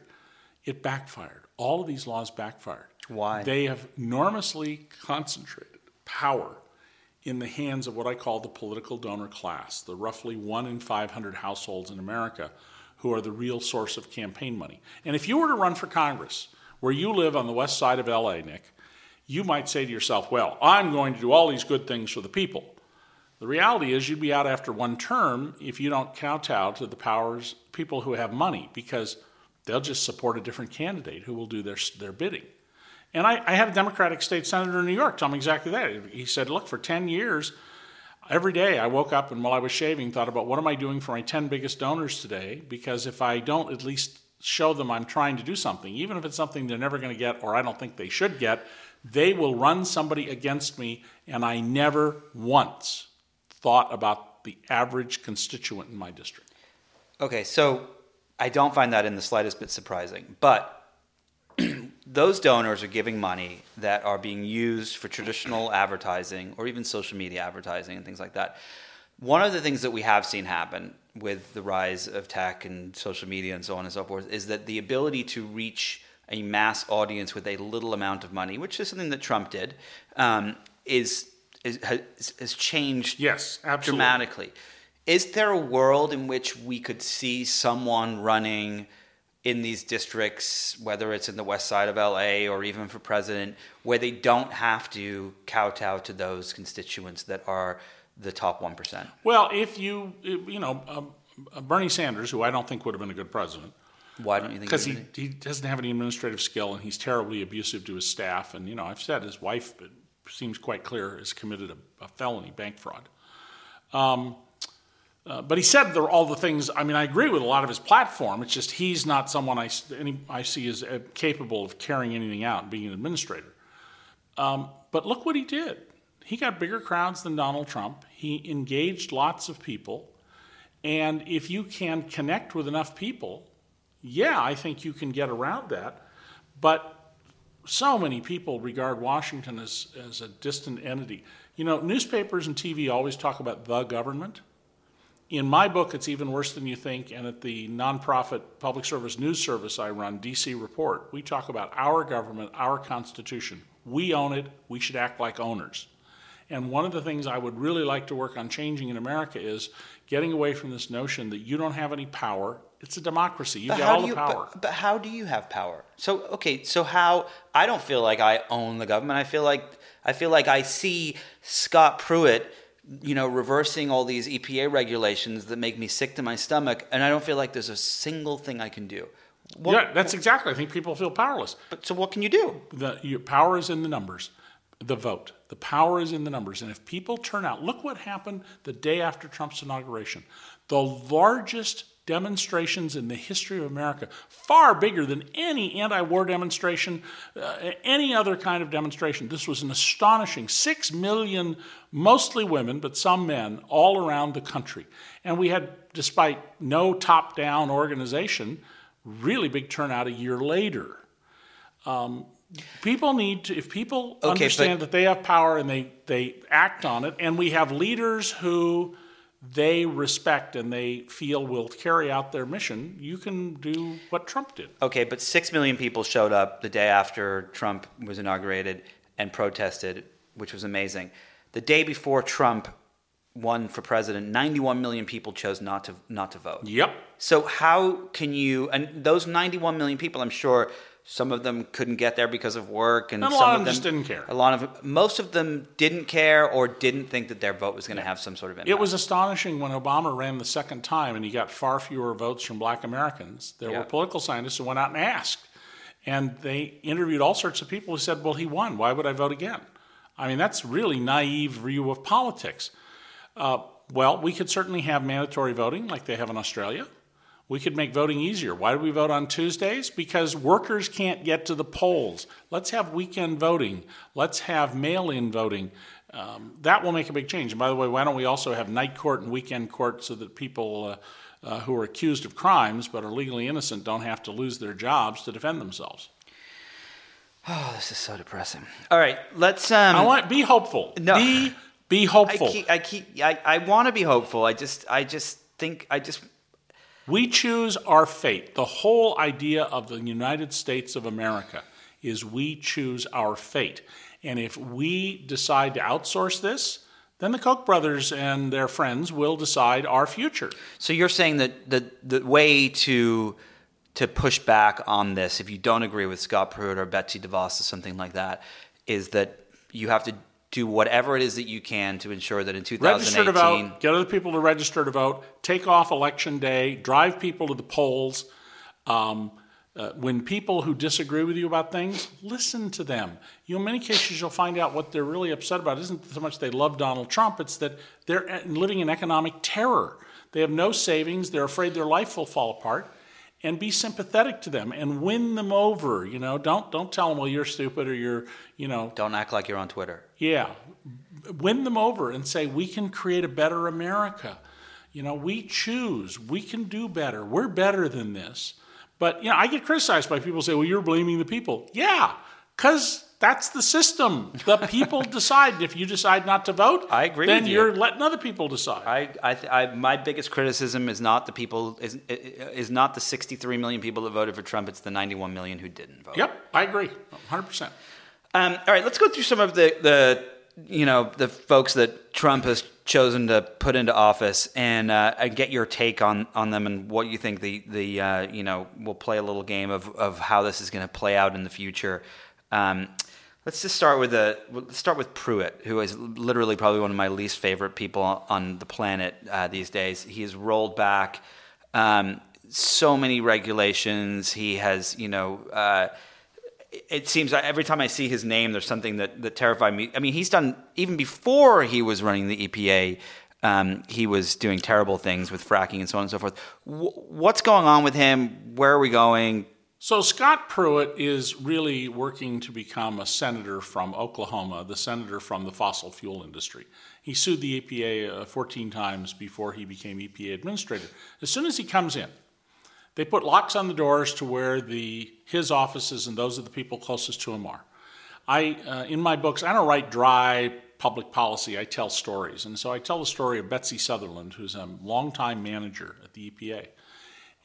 It backfired. All of these laws backfired. Why? They have enormously concentrated power in the hands of what I call the political donor class, the roughly one in 500 households in America who are the real source of campaign money. And if you were to run for Congress, where you live on the west side of LA, Nick, you might say to yourself, well, I'm going to do all these good things for the people. The reality is, you'd be out after one term if you don't kowtow to the powers, people who have money, because they'll just support a different candidate who will do their, their bidding. And I, I had a Democratic state senator in New York tell me exactly that. He said, Look, for 10 years, every day I woke up and while I was shaving, thought about what am I doing for my 10 biggest donors today? Because if I don't at least show them I'm trying to do something, even if it's something they're never going to get or I don't think they should get, they will run somebody against me. And I never once thought about the average constituent in my district. Okay, so I don't find that in the slightest bit surprising, but those donors are giving money that are being used for traditional advertising or even social media advertising and things like that. One of the things that we have seen happen with the rise of tech and social media and so on and so forth is that the ability to reach a mass audience with a little amount of money, which is something that Trump did, um, is, is has, has changed Yes, absolutely. dramatically. Is there a world in which we could see someone running in these districts, whether it's in the west side of LA or even for president, where they don't have to kowtow to those constituents that are the top 1%? Well, if you, you know, um, uh, Bernie Sanders, who I don't think would have been a good president, Why don't you think? because he, he doesn't have any administrative skill and he's terribly abusive to his staff. And, you know, I've said his wife, it seems quite clear, has committed a, a felony, bank fraud. Um, uh, but he said there all the things. I mean, I agree with a lot of his platform. It's just he's not someone I, any, I see as uh, capable of carrying anything out and being an administrator. Um, but look what he did. He got bigger crowds than Donald Trump. He engaged lots of people. And if you can connect with enough people, yeah, I think you can get around that. But so many people regard Washington as, as a distant entity. You know, newspapers and TV always talk about the government. In my book, it's even worse than you think. And at the nonprofit public service news service I run, DC Report, we talk about our government, our Constitution. We own it. We should act like owners. And one of the things I would really like to work on changing in America is getting away from this notion that you don't have any power. It's a democracy. You've But got all the you? power. But, but how do you have power? So okay, so how? I don't feel like I own the government. I feel like I feel like I see Scott Pruitt, you know, reversing all these EPA regulations that make me sick to my stomach, and I don't feel like there's a single thing I can do. What, yeah, that's exactly. I think people feel powerless. But so what can you do? The your power is in the numbers, the vote. The power is in the numbers. And if people turn out, look what happened the day after Trump's inauguration. The largest demonstrations in the history of America, far bigger than any anti war demonstration, uh, any other kind of demonstration. This was an astonishing six million, mostly women, but some men, all around the country. And we had, despite no top down organization, really big turnout a year later. Um, people need to, if people Okay, understand that they have power and they, they act on it, and we have leaders who they respect and they feel will carry out their mission, you can do what Trump did. Okay, but six million people showed up the day after Trump was inaugurated and protested, which was amazing. The day before Trump won for president, 91 million people chose not to not to vote. Yep. So how can you? And those 91 million people, I'm sure some of them couldn't get there because of work, and, And a some lot of them just didn't care. A lot of most of them didn't care or didn't think that their vote was going to have some sort of impact. It was astonishing when Obama ran the second time and he got far fewer votes from black Americans. There Yeah. were political scientists who went out and asked. And they interviewed all sorts of people who said, well, he won. Why would I vote again? I mean, that's really naive view of politics. Uh, well, we could certainly have mandatory voting like they have in Australia. We could make voting easier. Why do we vote on Tuesdays? Because workers can't get to the polls. Let's have weekend voting. Let's have mail in voting. Um, that will make a big change. And by the way, why don't we also have night court and weekend court so that people uh, uh, who are accused of crimes but are legally innocent don't have to lose their jobs to defend themselves? oh, this is so depressing. All right, let's. Um, I want be hopeful. No. Be be I hopeful. keep. I keep. I, I want to be hopeful. I just. I just think. I just. We choose our fate. The whole idea of the United States of America is we choose our fate. And if we decide to outsource this, then the Koch brothers and their friends will decide our future. So you're saying that the the way to to push back on this, if you don't agree with Scott Pruitt or Betsy DeVos or something like that, is that you have to do whatever it is that you can to ensure that in Register 2018. to vote, get other people to register to vote, take off election day, drive people to the polls. Um, uh, when people who disagree with you about things, listen to them. You know, in many cases, you'll find out what they're really upset about isn't so much they love Donald Trump, it's that they're uh, living in economic terror. They have no savings, they're afraid their life will fall apart. And be sympathetic to them and win them over. You know, don't don't tell them, well, you're stupid or you're, you know, Don't act like you're on Twitter. yeah. Win them over and say, we can create a better America. You know, we choose. We can do better. We're better than this. But, you know, I get criticized by people who say, well, you're blaming the people. Yeah, because that's the system. The people decide. If you decide not to vote, I agree then you. you're letting other people decide. I, I, I, my biggest criticism is not the people is is not the 63 million people that voted for Trump. It's the 91 million who didn't vote. yep, I agree. 100%. Um, all right, let's go through some of the, the you know the folks that Trump has chosen to put into office and, uh, and get your take on, on them and what you think the the uh, you know we'll play a little game of, of how this is going to play out in the future. Um, let's just start with a let's start with Pruitt, who is literally probably one of my least favorite people on the planet uh, these days. He has rolled back um, so many regulations. He has you know. Uh, it seems every time I see his name, there's something that, that terrified me. I mean, he's done even before he was running the EPA. Um, he was doing terrible things with fracking and so on and so forth. W- what's going on with him? Where are we going? So Scott Pruitt is really working to become a senator from Oklahoma, the senator from the fossil fuel industry. He sued the EPA uh, 14 times before he became EPA administrator. As soon as he comes in, they put locks on the doors to where the his offices and those of the people closest to him are. I uh, in my books I don't write dry public policy. I tell stories, and so I tell the story of Betsy Southerland, who's a longtime manager at the EPA,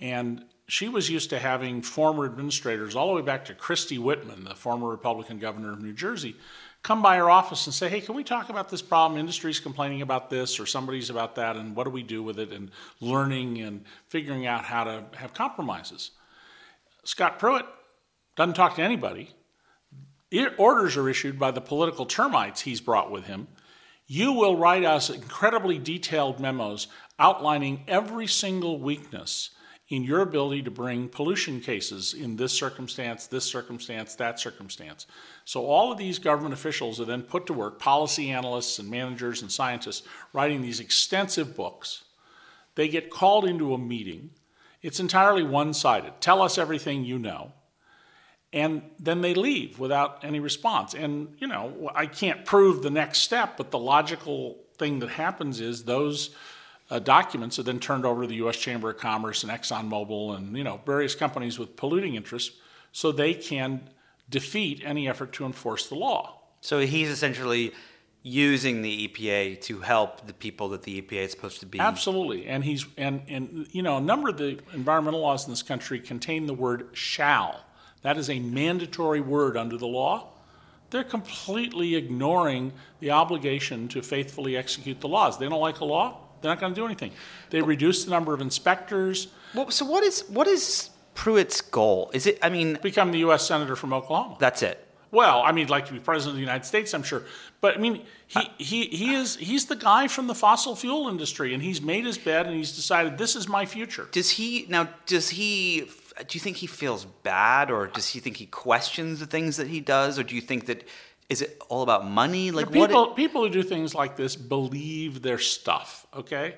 and she was used to having former administrators all the way back to Christie Whitman, the former Republican governor of New Jersey, come by her office and say, hey, can we talk about this problem? Industry's complaining about this, or somebody's about that, and what do we do with it? And learning and figuring out how to have compromises. Scott Pruitt doesn't talk to anybody. Orders are issued by the political termites he's brought with him. You will write us incredibly detailed memos outlining every single weakness in your ability to bring pollution cases in this circumstance, this circumstance, that circumstance. So all of these government officials are then put to work, policy analysts and managers and scientists, writing these extensive books. They get called into a meeting. It's entirely one sided. Tell us everything you know. And then they leave without any response. And, you know, I can't prove the next step, but the logical thing that happens is those uh, documents are then turned over to the U.S. Chamber of Commerce and ExxonMobil and, you know, various companies with polluting interests so they can defeat any effort to enforce the law. So he's essentially using the EPA to help the people that the EPA is supposed to be. Absolutely, and he's and and you know a number of the environmental laws in this country contain the word shall. That is a mandatory word under the law. They're completely ignoring the obligation to faithfully execute the laws. They don't like a law, they're not going to do anything. They reduce the number of inspectors. Well, so what is what is Pruitt's goal? Is it? I mean, become the U.S. senator from Oklahoma. That's it. Well, I mean, he'd like to be president of the United States, I'm sure. But I mean, he, he, he is he's the guy from the fossil fuel industry, and he's made his bed, and he's decided this is my future. Does he now? Does he? Do you think he feels bad, or does he think he questions the things that he does, or do you think that is it all about money? Like people, what? people who do things like this believe their stuff, okay?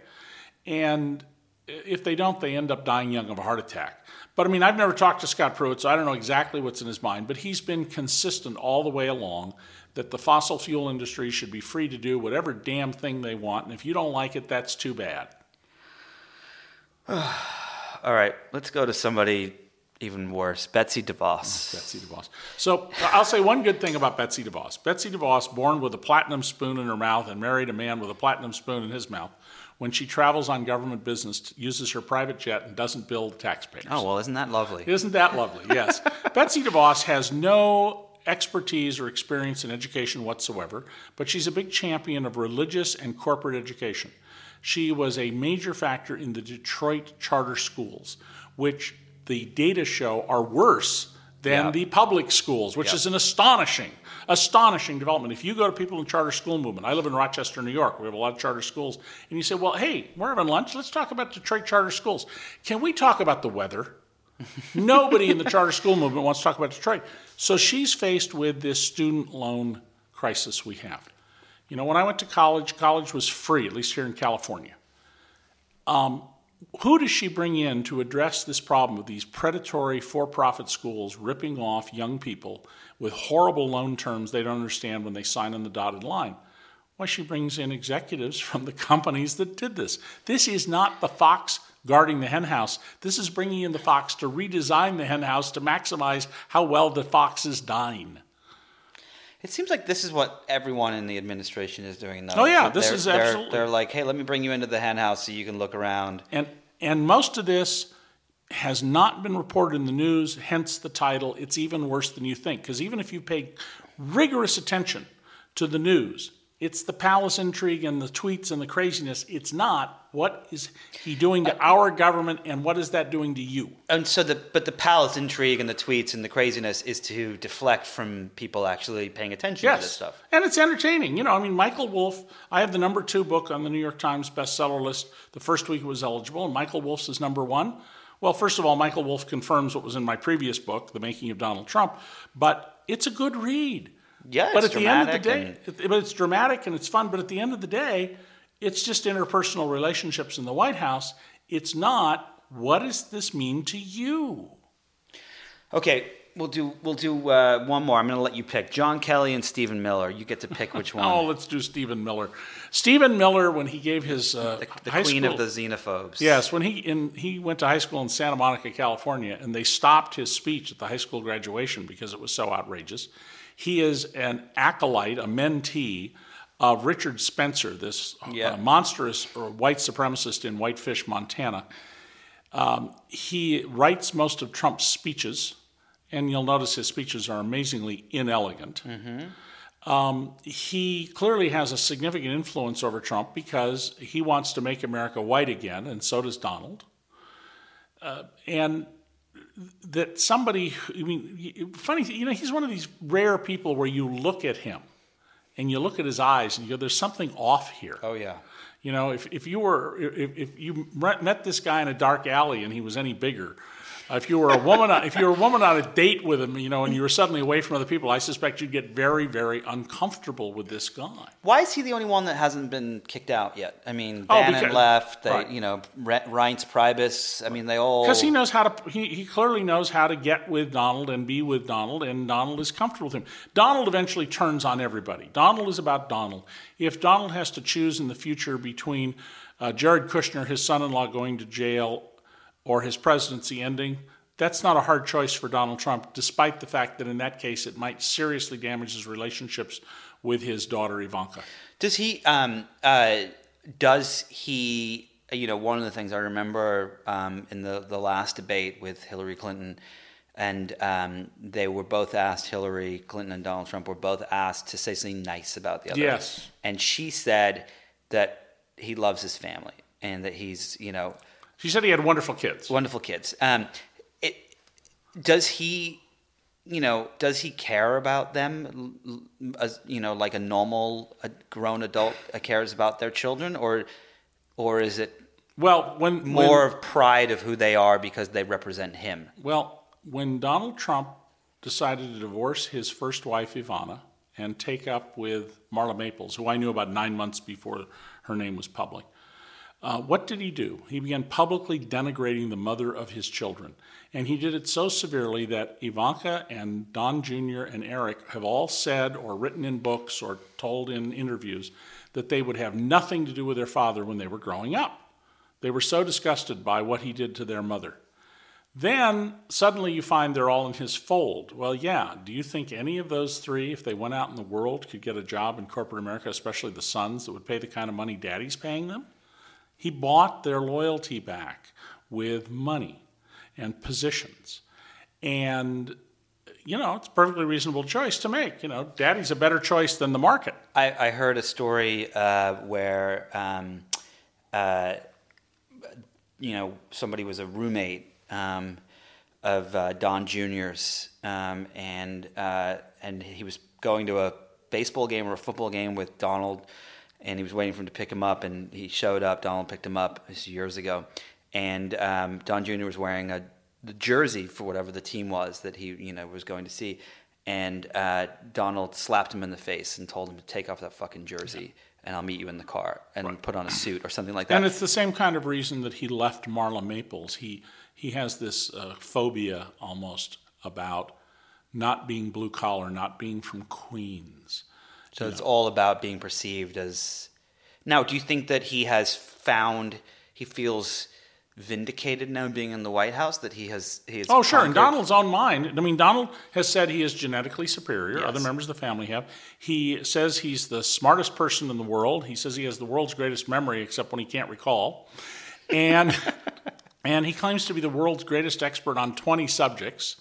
And if they don't, they end up dying young of a heart attack. But I mean, I've never talked to Scott Pruitt, so I don't know exactly what's in his mind. But he's been consistent all the way along that the fossil fuel industry should be free to do whatever damn thing they want, and if you don't like it, that's too bad. all right, let's go to somebody even worse, Betsy DeVos. Oh, Betsy DeVos. So I'll say one good thing about Betsy DeVos. Betsy DeVos, born with a platinum spoon in her mouth and married a man with a platinum spoon in his mouth, when she travels on government business, uses her private jet and doesn't bill the taxpayers. Oh, well, isn't that lovely? Isn't that lovely? Yes. Betsy DeVos has no expertise or experience in education whatsoever, but she's a big champion of religious and corporate education. She was a major factor in the Detroit charter schools, which the data show are worse than the public schools, which is an astonishing, astonishing development. If you go to people in charter school movement, I live in Rochester, New York, we have a lot of charter schools, and you say, well, hey, we're having lunch, let's talk about Detroit charter schools. Can we talk about the weather? Nobody in the charter school movement wants to talk about Detroit. So she's faced with this student loan crisis we have. You know, when I went to college, college was free, at least here in California. Um, who does she bring in to address this problem of these predatory for profit schools ripping off young people with horrible loan terms they don't understand when they sign on the dotted line? Why, she brings in executives from the companies that did this. This is not the fox guarding the henhouse. This is bringing in the fox to redesign the henhouse to maximize how well the foxes dine. It seems like this is what everyone in the administration is doing, though. Oh yeah, this they're, is they're, absolutely. They're like, hey, let me bring you into the henhouse so you can look around. And and most of this has not been reported in the news. Hence the title. It's even worse than you think, because even if you pay rigorous attention to the news, it's the palace intrigue and the tweets and the craziness. It's not what is he doing to our government and what is that doing to you? And so the but the palace intrigue and the tweets and the craziness is to deflect from people actually paying attention yes. to this stuff. And it's entertaining. You know, I mean Michael Wolff, I have the number 2 book on the New York Times bestseller list. The first week it was eligible and Michael Wolff's is number 1. Well, first of all, Michael Wolff confirms what was in my previous book, The Making of Donald Trump, but it's a good read. Yeah, but at the end of the day, and... but it's dramatic and it's fun. But at the end of the day, it's just interpersonal relationships in the White House. It's not what does this mean to you? Okay, we'll do we'll do uh, one more. I'm going to let you pick John Kelly and Stephen Miller. You get to pick which one. oh, let's do Stephen Miller. Stephen Miller, when he gave his uh, the, the queen school, of the xenophobes. Yes, when he in he went to high school in Santa Monica, California, and they stopped his speech at the high school graduation because it was so outrageous. He is an acolyte, a mentee of Richard Spencer, this yeah. uh, monstrous white supremacist in Whitefish, Montana. Um, he writes most of Trump's speeches, and you'll notice his speeches are amazingly inelegant. Mm-hmm. Um, he clearly has a significant influence over Trump because he wants to make America white again, and so does Donald. Uh, and that somebody, I mean, funny, you know, he's one of these rare people where you look at him and you look at his eyes and you go, there's something off here. Oh yeah. You know, if, if you were if, if you met this guy in a dark alley and he was any bigger, if you were a woman, if you were a woman on a date with him, you know, and you were suddenly away from other people, I suspect you'd get very, very uncomfortable with this guy. Why is he the only one that hasn't been kicked out yet? I mean, Oh, Bannon because- left. They, right. you know, Re- Reince Priebus. I mean, they all Because he knows how to, he, he clearly knows how to get with Donald and be with Donald, and Donald is comfortable with him. Donald eventually turns on everybody. Donald is about Donald. If Donald has to choose in the future between uh, Jared Kushner, his son in law, going to jail, or his presidency ending, that's not a hard choice for Donald Trump, despite the fact that in that case it might seriously damage his relationships with his daughter Ivanka. Does he? Um, uh, does he? You know, one of the things I remember um, in the the last debate with Hillary Clinton, and um, they were both asked. Hillary Clinton and Donald Trump were both asked to say something nice about the other. Yes. And she said that he loves his family and that he's you know She said he had wonderful kids. wonderful kids. Um, it, does he, you know, does he care about them, as you know, like a normal a grown adult uh, cares about their children, or, or is it Well, when when- more of pride of who they are because they represent him? Well, when Donald Trump decided to divorce his first wife, Ivana, and take up with Marla Maples, who I knew about nine months before her name was public, uh, what did he do? He began publicly denigrating the mother of his children. And he did it so severely that Ivanka and Don Jr. and Eric have all said or written in books or told in interviews that they would have nothing to do with their father when they were growing up. They were so disgusted by what he did to their mother. Then suddenly you find they're all in his fold. Well, yeah. Do you think any of those three, if they went out in the world, could get a job in corporate America, especially the sons that would pay the kind of money daddy's paying them? He bought their loyalty back with money and positions. And, you know, it's a perfectly reasonable choice to make. You know, daddy's a better choice than the market. I, I heard a story uh, where, um, uh, you know, somebody was a roommate um, of uh, Don Jr.'s, um, and uh, and he was going to a baseball game or a football game with Donald, and he was waiting for him to pick him up, and he showed up. Donald picked him up this years ago, and um, Don Jr. was wearing a the jersey for whatever the team was that he you know was going to see, and uh, Donald slapped him in the face and told him to take off that fucking jersey. And I'll meet you in the car, and put on a suit or something like that. And it's the same kind of reason that he left Marla Maples. He he has this uh, phobia almost about not being blue collar, not being from Queens. So it's all about being perceived as. Now, do you think that he has found he feels vindicated now being in the White House that he has he has Oh, sure. Conquered- Donald's own mind, I mean, Donald has said he is genetically superior. Yes. Other members of the family have. He says he's the smartest person in the world. He says he has the world's greatest memory, except when he can't recall. And and he claims to be the world's greatest expert on 20 subjects.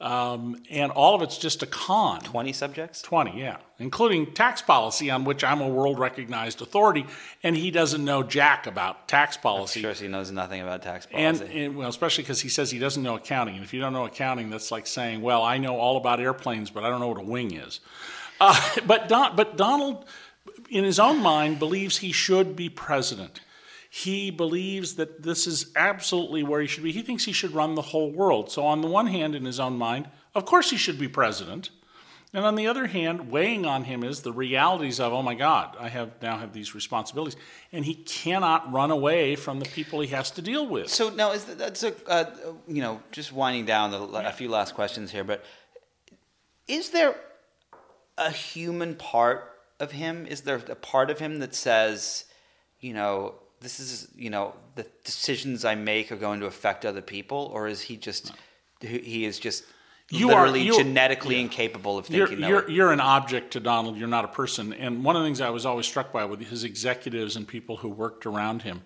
Um, and all of it's just a con. twenty subjects. 20, yeah, including tax policy, on which I'm a world recognized authority, and he doesn't know jack about tax policy. Sure, he knows nothing about tax And, policy. and well, especially because he says he doesn't know accounting. And if you don't know accounting, that's like saying, "Well, I know all about airplanes, but I don't know what a wing is." Uh, but Don, but Donald, in his own mind, believes he should be president. He believes that this is absolutely where he should be. He thinks he should run the whole world. So, on the one hand, in his own mind, of course he should be president. And on the other hand, weighing on him is the realities of, oh my God, I have now have these responsibilities, and he cannot run away from the people he has to deal with. So now is that, that's a uh, you know just winding down the, a few last questions here, but is there a human part of him? Is there a part of him that says, you know, this is you know the decisions I make are going to affect other people, or is he just he he is just You are- literally you- genetically incapable of You're, thinking that you're, way? you're an object to Donald. You're not a person. And one of the things I was always struck by with his executives and people who worked around him,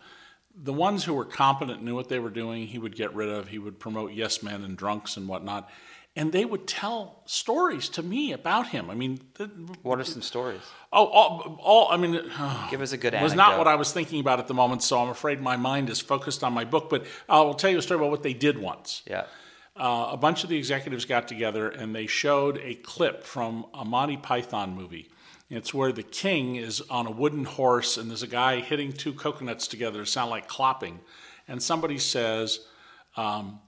the ones who were competent, knew what they were doing, he would get rid of. He would promote yes men and drunks and whatnot. And they would tell stories to me about him. I mean, What are some stories? oh, all, all I mean, Give us a good it was not what I was thinking about at the moment, so I'm afraid my mind is focused on my book. But I'll tell you a story about what they did once. Yeah. Uh, a bunch of the executives got together and they showed a clip from a Monty Python movie. It's where the king is on a wooden horse and there's a guy hitting two coconuts together to sound like clopping. And somebody says, um,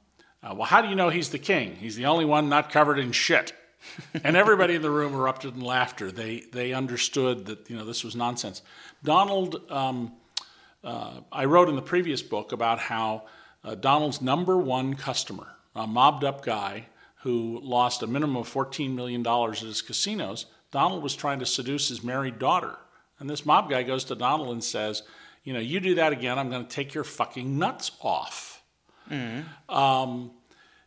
uh, Well, how do you know he's the king? He's the only one not covered in shit. and everybody in the room erupted in laughter. They, they understood that you know this was nonsense. Donald um, uh, I wrote in the previous book about how uh, Donald's number one customer, a mobbed up guy who lost a minimum of $14 million at his casinos, Donald was trying to seduce his married daughter. And this mob guy goes to Donald and says, You know, you do that again, I'm going to take your fucking nuts off. Um,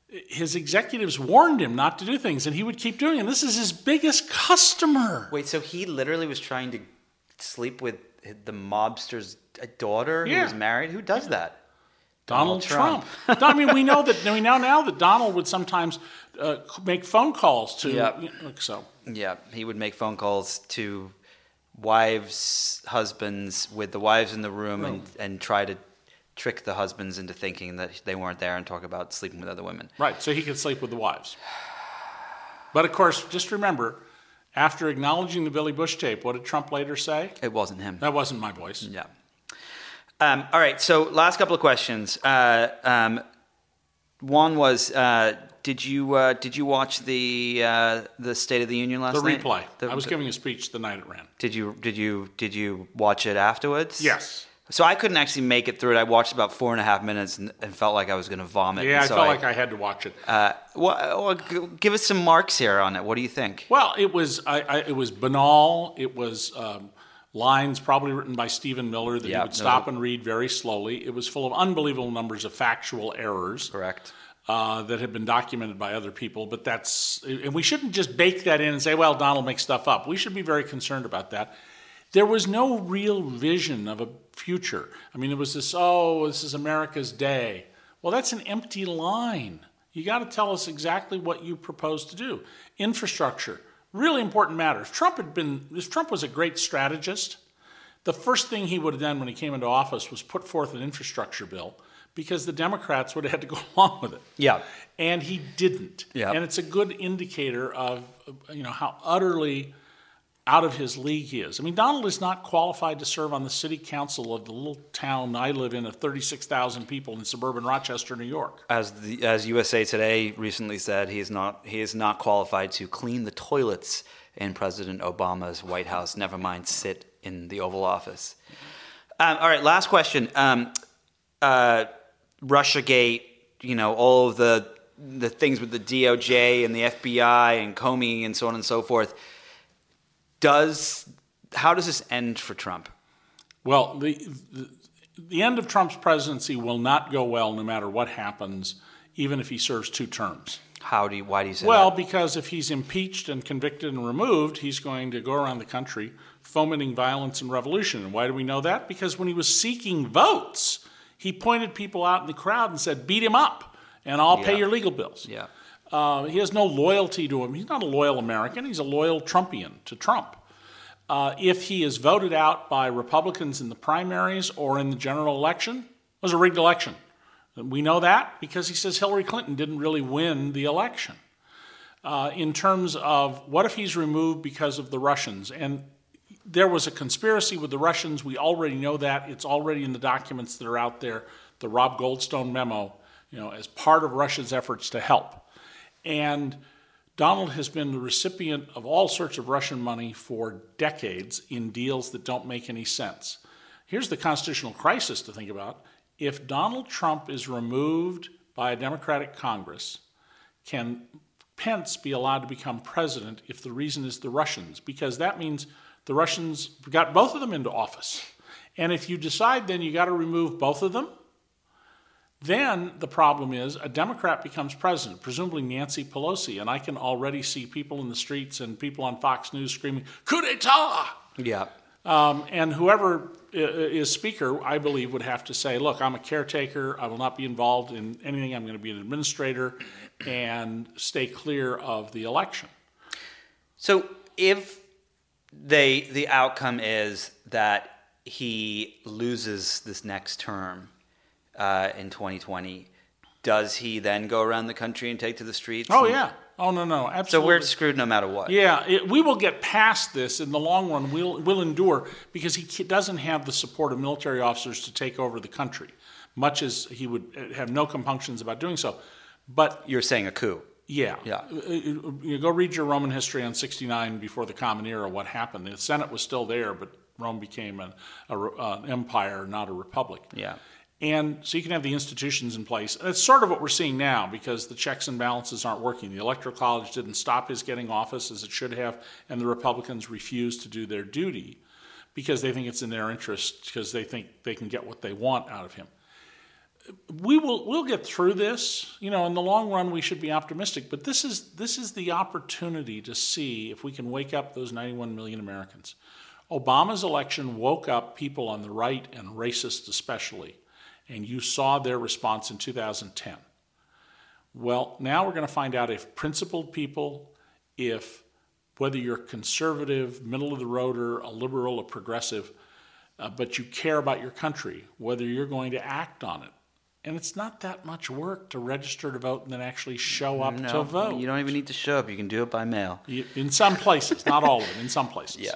his executives warned him not to do things, and he would keep doing it. And this is his biggest customer. Wait, so he literally was trying to sleep with the mobster's daughter who was married? Who does that? Donald, Donald Trump. I mean, we know that we know now that Donald would sometimes uh, make phone calls to. Yep. you know, so Yeah, he would make phone calls to wives, husbands, with the wives in the room, and, and try to trick the husbands into thinking that they weren't there and talk about sleeping with other women. right, so he could sleep with the wives. But of course, just remember, after acknowledging the Billy Bush tape, what did Trump later say? It wasn't him. That wasn't my voice. Yeah. Um, all right. So last couple of questions. Uh, um, one was, uh, did you uh, did you watch the uh, the State of the Union last The night? replay. The- I was giving a speech the night it ran. Did you did you did you watch it afterwards? Yes. So I couldn't actually make it through it. I watched about four and a half minutes and, and felt like I was going to vomit. Yeah, And I so felt like I had to watch it. Uh, well, well, give us some marks here on it. What do you think? Well, it was I, I, it was banal. It was um, lines probably written by Stephen Miller that Yeah, he would stop are- and read very slowly. It was full of unbelievable numbers of factual errors. Correct. Uh, that have been documented by other people, but that's and we shouldn't just bake that in and say, "Well, Donald makes stuff up." We should be very concerned about that. There was no real vision of a future. I mean, it was this, "Oh, this is America's day." Well, that's an empty line. You got to tell us exactly what you propose to do. Infrastructure, really important matter. If Trump had been, if Trump was a great strategist, the first thing he would have done when he came into office was put forth an infrastructure bill because the Democrats would have had to go along with it. Yeah. And he didn't. Yeah. And it's a good indicator of you know how utterly out of his league he is. I mean, Donald is not qualified to serve on the city council of the little town I live in of 36,000 people in suburban Rochester, New York. As the as USA Today recently said, he is not he is not qualified to clean the toilets in President Obama's White House. Never mind sit in the Oval Office. Um, all right, last question. Um, uh, RussiaGate. You know all of the the things with the DOJ and the FBI and Comey and so on and so forth. Does how does this end for Trump? Well, the, the the end of Trump's presidency will not go well no matter what happens, even if he serves two terms. How do you, why do you say Well, that? Well, because if he's impeached and convicted and removed, he's going to go around the country fomenting violence and revolution. And why do we know that? Because when he was seeking votes, he pointed people out in the crowd and said, "Beat him up, and I'll pay your legal bills." Yeah. Uh, he has no loyalty to him. He's not a loyal American. He's a loyal Trumpian to Trump. Uh, if he is voted out by Republicans in the primaries or in the general election, it was a rigged election. We know that because he says Hillary Clinton didn't really win the election. Uh, in terms of what if he's removed because of the Russians? And there was a conspiracy with the Russians. We already know that. It's already in the documents that are out there. The Rob Goldstone memo, you know, as part of Russia's efforts to help. And Donald has been the recipient of all sorts of Russian money for decades in deals that don't make any sense. Here's the constitutional crisis to think about. If Donald Trump is removed by a Democratic Congress, can Pence be allowed to become president if the reason is the Russians? Because that means the Russians got both of them into office. And if you decide then you got to remove both of them, then the problem is a Democrat becomes president, presumably Nancy Pelosi, and I can already see people in the streets and people on Fox News screaming, coup d'etat! Yeah. Um, and whoever is speaker, I believe, would have to say, look, I'm a caretaker. I will not be involved in anything. I'm going to be an administrator and stay clear of the election. So if they the outcome is that he loses this next term uh, in 2020, does he then go around the country and take to the streets? Oh, and- yeah. Oh, no, no. Absolutely. So we're screwed no matter what. Yeah, it, we will get past this in the long run. We'll, we'll endure because he doesn't have the support of military officers to take over the country, much as he would uh, have no compunctions about doing so. But You're saying a coup. yeah, Yeah. Uh, uh, You go read your Roman history on 69 before the Common Era. What happened? The Senate was still there, but Rome became an, a, an empire, not a republic. Yeah. And so you can have the institutions in place. And That's sort of what we're seeing now because the checks and balances aren't working. The Electoral College didn't stop his getting office as it should have, and the Republicans refuse to do their duty because they think it's in their interest because they think they can get what they want out of him. We will we'll get through this. You know, in the long run we should be optimistic, but this is this is the opportunity to see if we can wake up those 91 million Americans. Obama's election woke up people on the right and racists especially and you saw their response in 2010. Well, now we're going to find out if principled people, if whether you're conservative, middle of the roader, a liberal, a progressive, uh, but you care about your country, whether you're going to act on it. And it's not that much work to register to vote and then actually show up to vote. you don't even need to show up. You can do it by mail. You- In some places, not all of them, in some places. Yeah.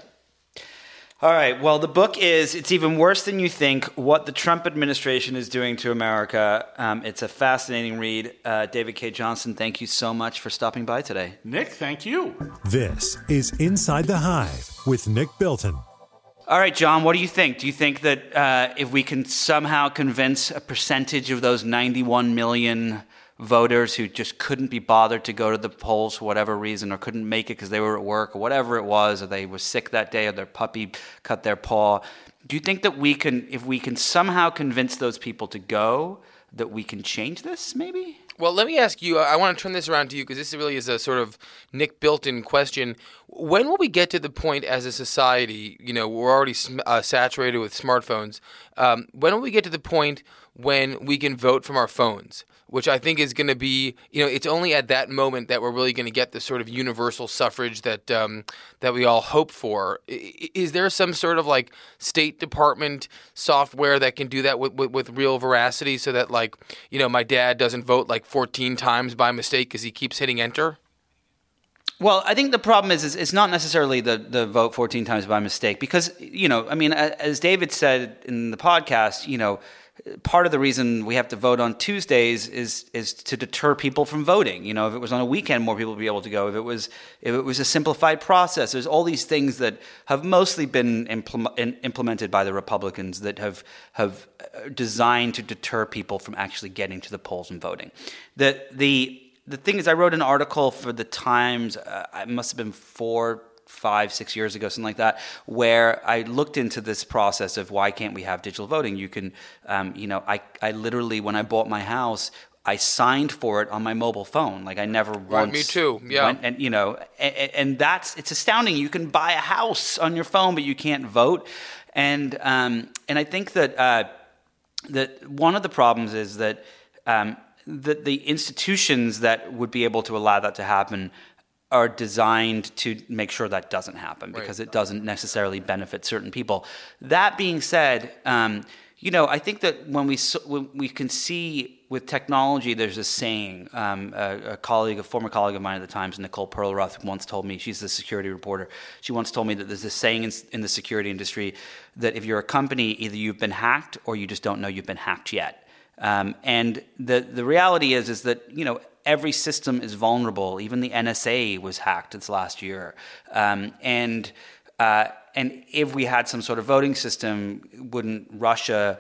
All right. Well, the book is It's Even Worse Than You Think What the Trump Administration is Doing to America. Um, it's a fascinating read. Uh, David Cay Johnston, thank you so much for stopping by today. Nick, thank you. This is Inside the Hive with Nick Bilton. All right, John, what do you think? Do you think that uh, if we can somehow convince a percentage of those 91 million voters who just couldn't be bothered to go to the polls for whatever reason or couldn't make it because they were at work or whatever it was or they were sick that day or their puppy cut their paw, do you think that we can, if we can somehow convince those people to go, that we can change this maybe? Well, let me ask you. I want to turn this around to you because this really is a sort of Nick Bilton question. When will we get to the point as a society? You know, we're already uh, saturated with smartphones. Um, when will we get to the point when we can vote from our phones? Which I think is going to be, you know, it's only at that moment that we're really going to get the sort of universal suffrage that um, that we all hope for. Is there some sort of like State Department software that can do that with, with, with real veracity, so that like, you know, my dad doesn't vote like 14 times by mistake because he keeps hitting enter? Well, I think the problem is, is it's not necessarily the, the vote 14 times by mistake because, you know, I mean, as David said in the podcast, you know, part of the reason we have to vote on Tuesdays is is to deter people from voting. You know, if it was on a weekend, more people would be able to go. If it was if it was a simplified process, there's all these things that have mostly been in- implemented by the Republicans that have have uh, designed to deter people from actually getting to the polls and voting. The the the thing is, I wrote an article for the Times. Uh, it must have been four, five, six years ago, something like that, where I looked into this process of why can't we have digital voting? You can, um, you know, I, I literally when I bought my house. I signed for it on my mobile phone. Like I never once. me too, yeah. went- and you know, and, and that's it's astounding. You can buy a house on your phone, but you can't vote. And um, and I think that uh, that one of the problems is that um, that the institutions that would be able to allow that to happen are designed to make sure that doesn't happen because it doesn't necessarily benefit certain people. That being said, um, you know, I think that when we when we can see with technology, there's a saying. Um, a, a colleague, a former colleague of mine at the Times, Nicole Perlroth, once told me. She's a security reporter. She once told me that there's a saying in, in the security industry that if you're a company, either you've been hacked or you just don't know you've been hacked yet. Um, and the the reality is is that you know every system is vulnerable. Even the NSA was hacked this last year, um, and uh, and if we had some sort of voting system, wouldn't Russia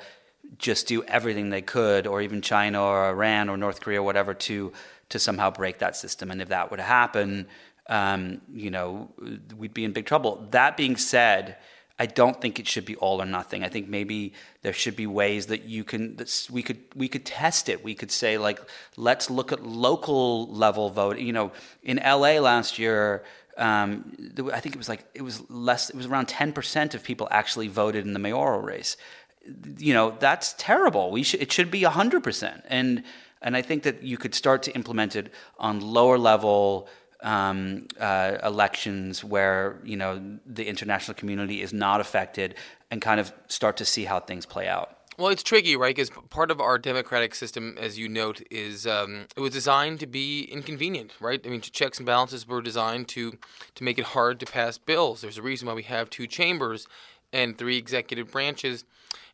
just do everything they could, or even China or Iran or North Korea or whatever to to somehow break that system? And if that would happen, um, you know, we'd be in big trouble. That being said. I don't think it should be all or nothing. I think maybe there should be ways that you can that we could we could test it. We could say like let's look at local level vote. You know, in LA last year, um, I think it was like it was less. It was around ten percent of people actually voted in the mayoral race. You know that's terrible. We should it should be hundred percent. And and I think that you could start to implement it on lower level um, uh, elections where you know the international community is not affected, and kind of start to see how things play out. Well, it's tricky, right? Because part of our democratic system, as you note, is um, it was designed to be inconvenient, right? I mean, checks and balances were designed to to make it hard to pass bills. There's a reason why we have two chambers and three executive branches.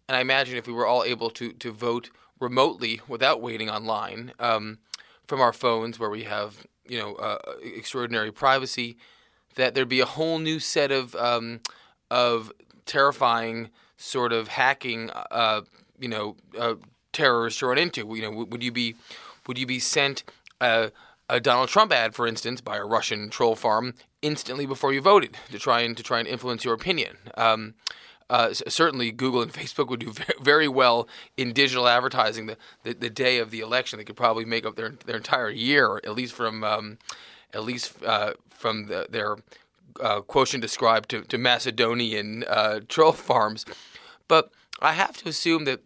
And I imagine if we were all able to to vote remotely without waiting online um, from our phones, where we have you know uh, extraordinary privacy, that there'd be a whole new set of um, of terrifying sort of hacking, uh, you know, uh, terrorists run into? You know, would you be would you be sent a, a Donald Trump ad, for instance, by a Russian troll farm instantly before you voted to try and to try and influence your opinion? Um, uh, certainly, Google and Facebook would do very well in digital advertising the, the, the, day of the election. They could probably make up their their entire year, at least from um, at least uh, from the, their uh, quotient ascribed to, to Macedonian uh, troll farms. But I have to assume that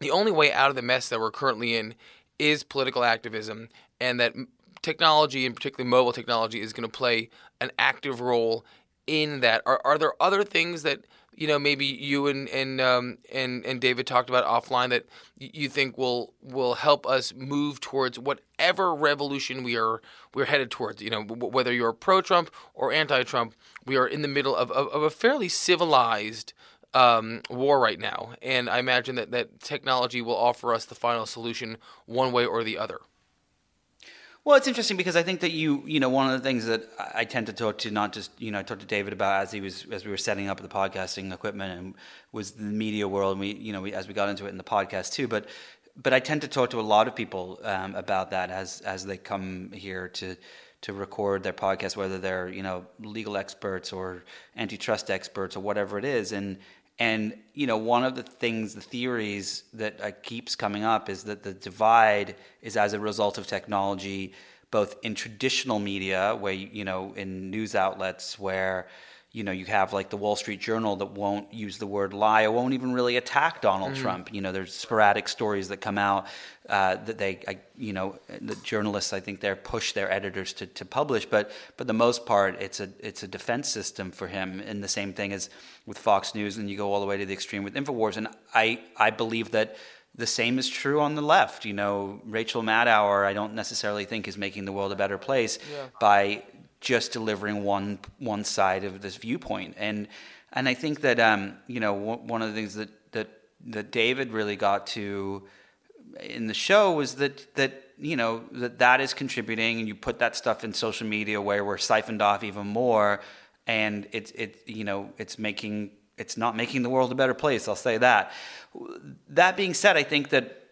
the only way out of the mess that we're currently in is political activism, and that technology, and particularly mobile technology, is going to play an active role in that. Are, are there other things that you know maybe you and and um, and and David talked about offline that you think will will help us move towards whatever revolution we are we're headed towards? You know, whether you're pro Trump or anti Trump, we are in the middle of, of, of a fairly civilized um, war right now, and I imagine that that technology will offer us the final solution one way or the other. Well, it's interesting because I think that you, you know, one of the things that I tend to talk to, not just, you know, I talked to David about as he was, as we were setting up the podcasting equipment and was the media world. And we, you know, we, as we got into it in the podcast too, but, but I tend to talk to a lot of people um, about that as, as they come here to, to record their podcast, whether they're, you know, legal experts or antitrust experts or whatever it is. And, and you know, one of the things, the theories that uh, keeps coming up is that the divide is as a result of technology, both in traditional media, where you know, in news outlets where you know, you have like the Wall Street Journal that won't use the word lie or won't even really attack Donald mm-hmm. Trump. You know, there's sporadic stories that come out uh, that they, I, you know, the journalists I think they're push their editors to, to publish, but for the most part, it's a it's a defense system for him. And the same thing as with Fox News, and you go all the way to the extreme with Infowars. And I I believe that the same is true on the left. You know, Rachel Maddow, I don't necessarily think is making the world a better place yeah. by just delivering one one side of this viewpoint. And and I think that um, you know one of the things that that that David really got to in the show was that that you know that that is contributing, and you put that stuff in social media where we're siphoned off even more, and it's it you know it's making it's not making the world a better place. I'll say that. That being said, I think that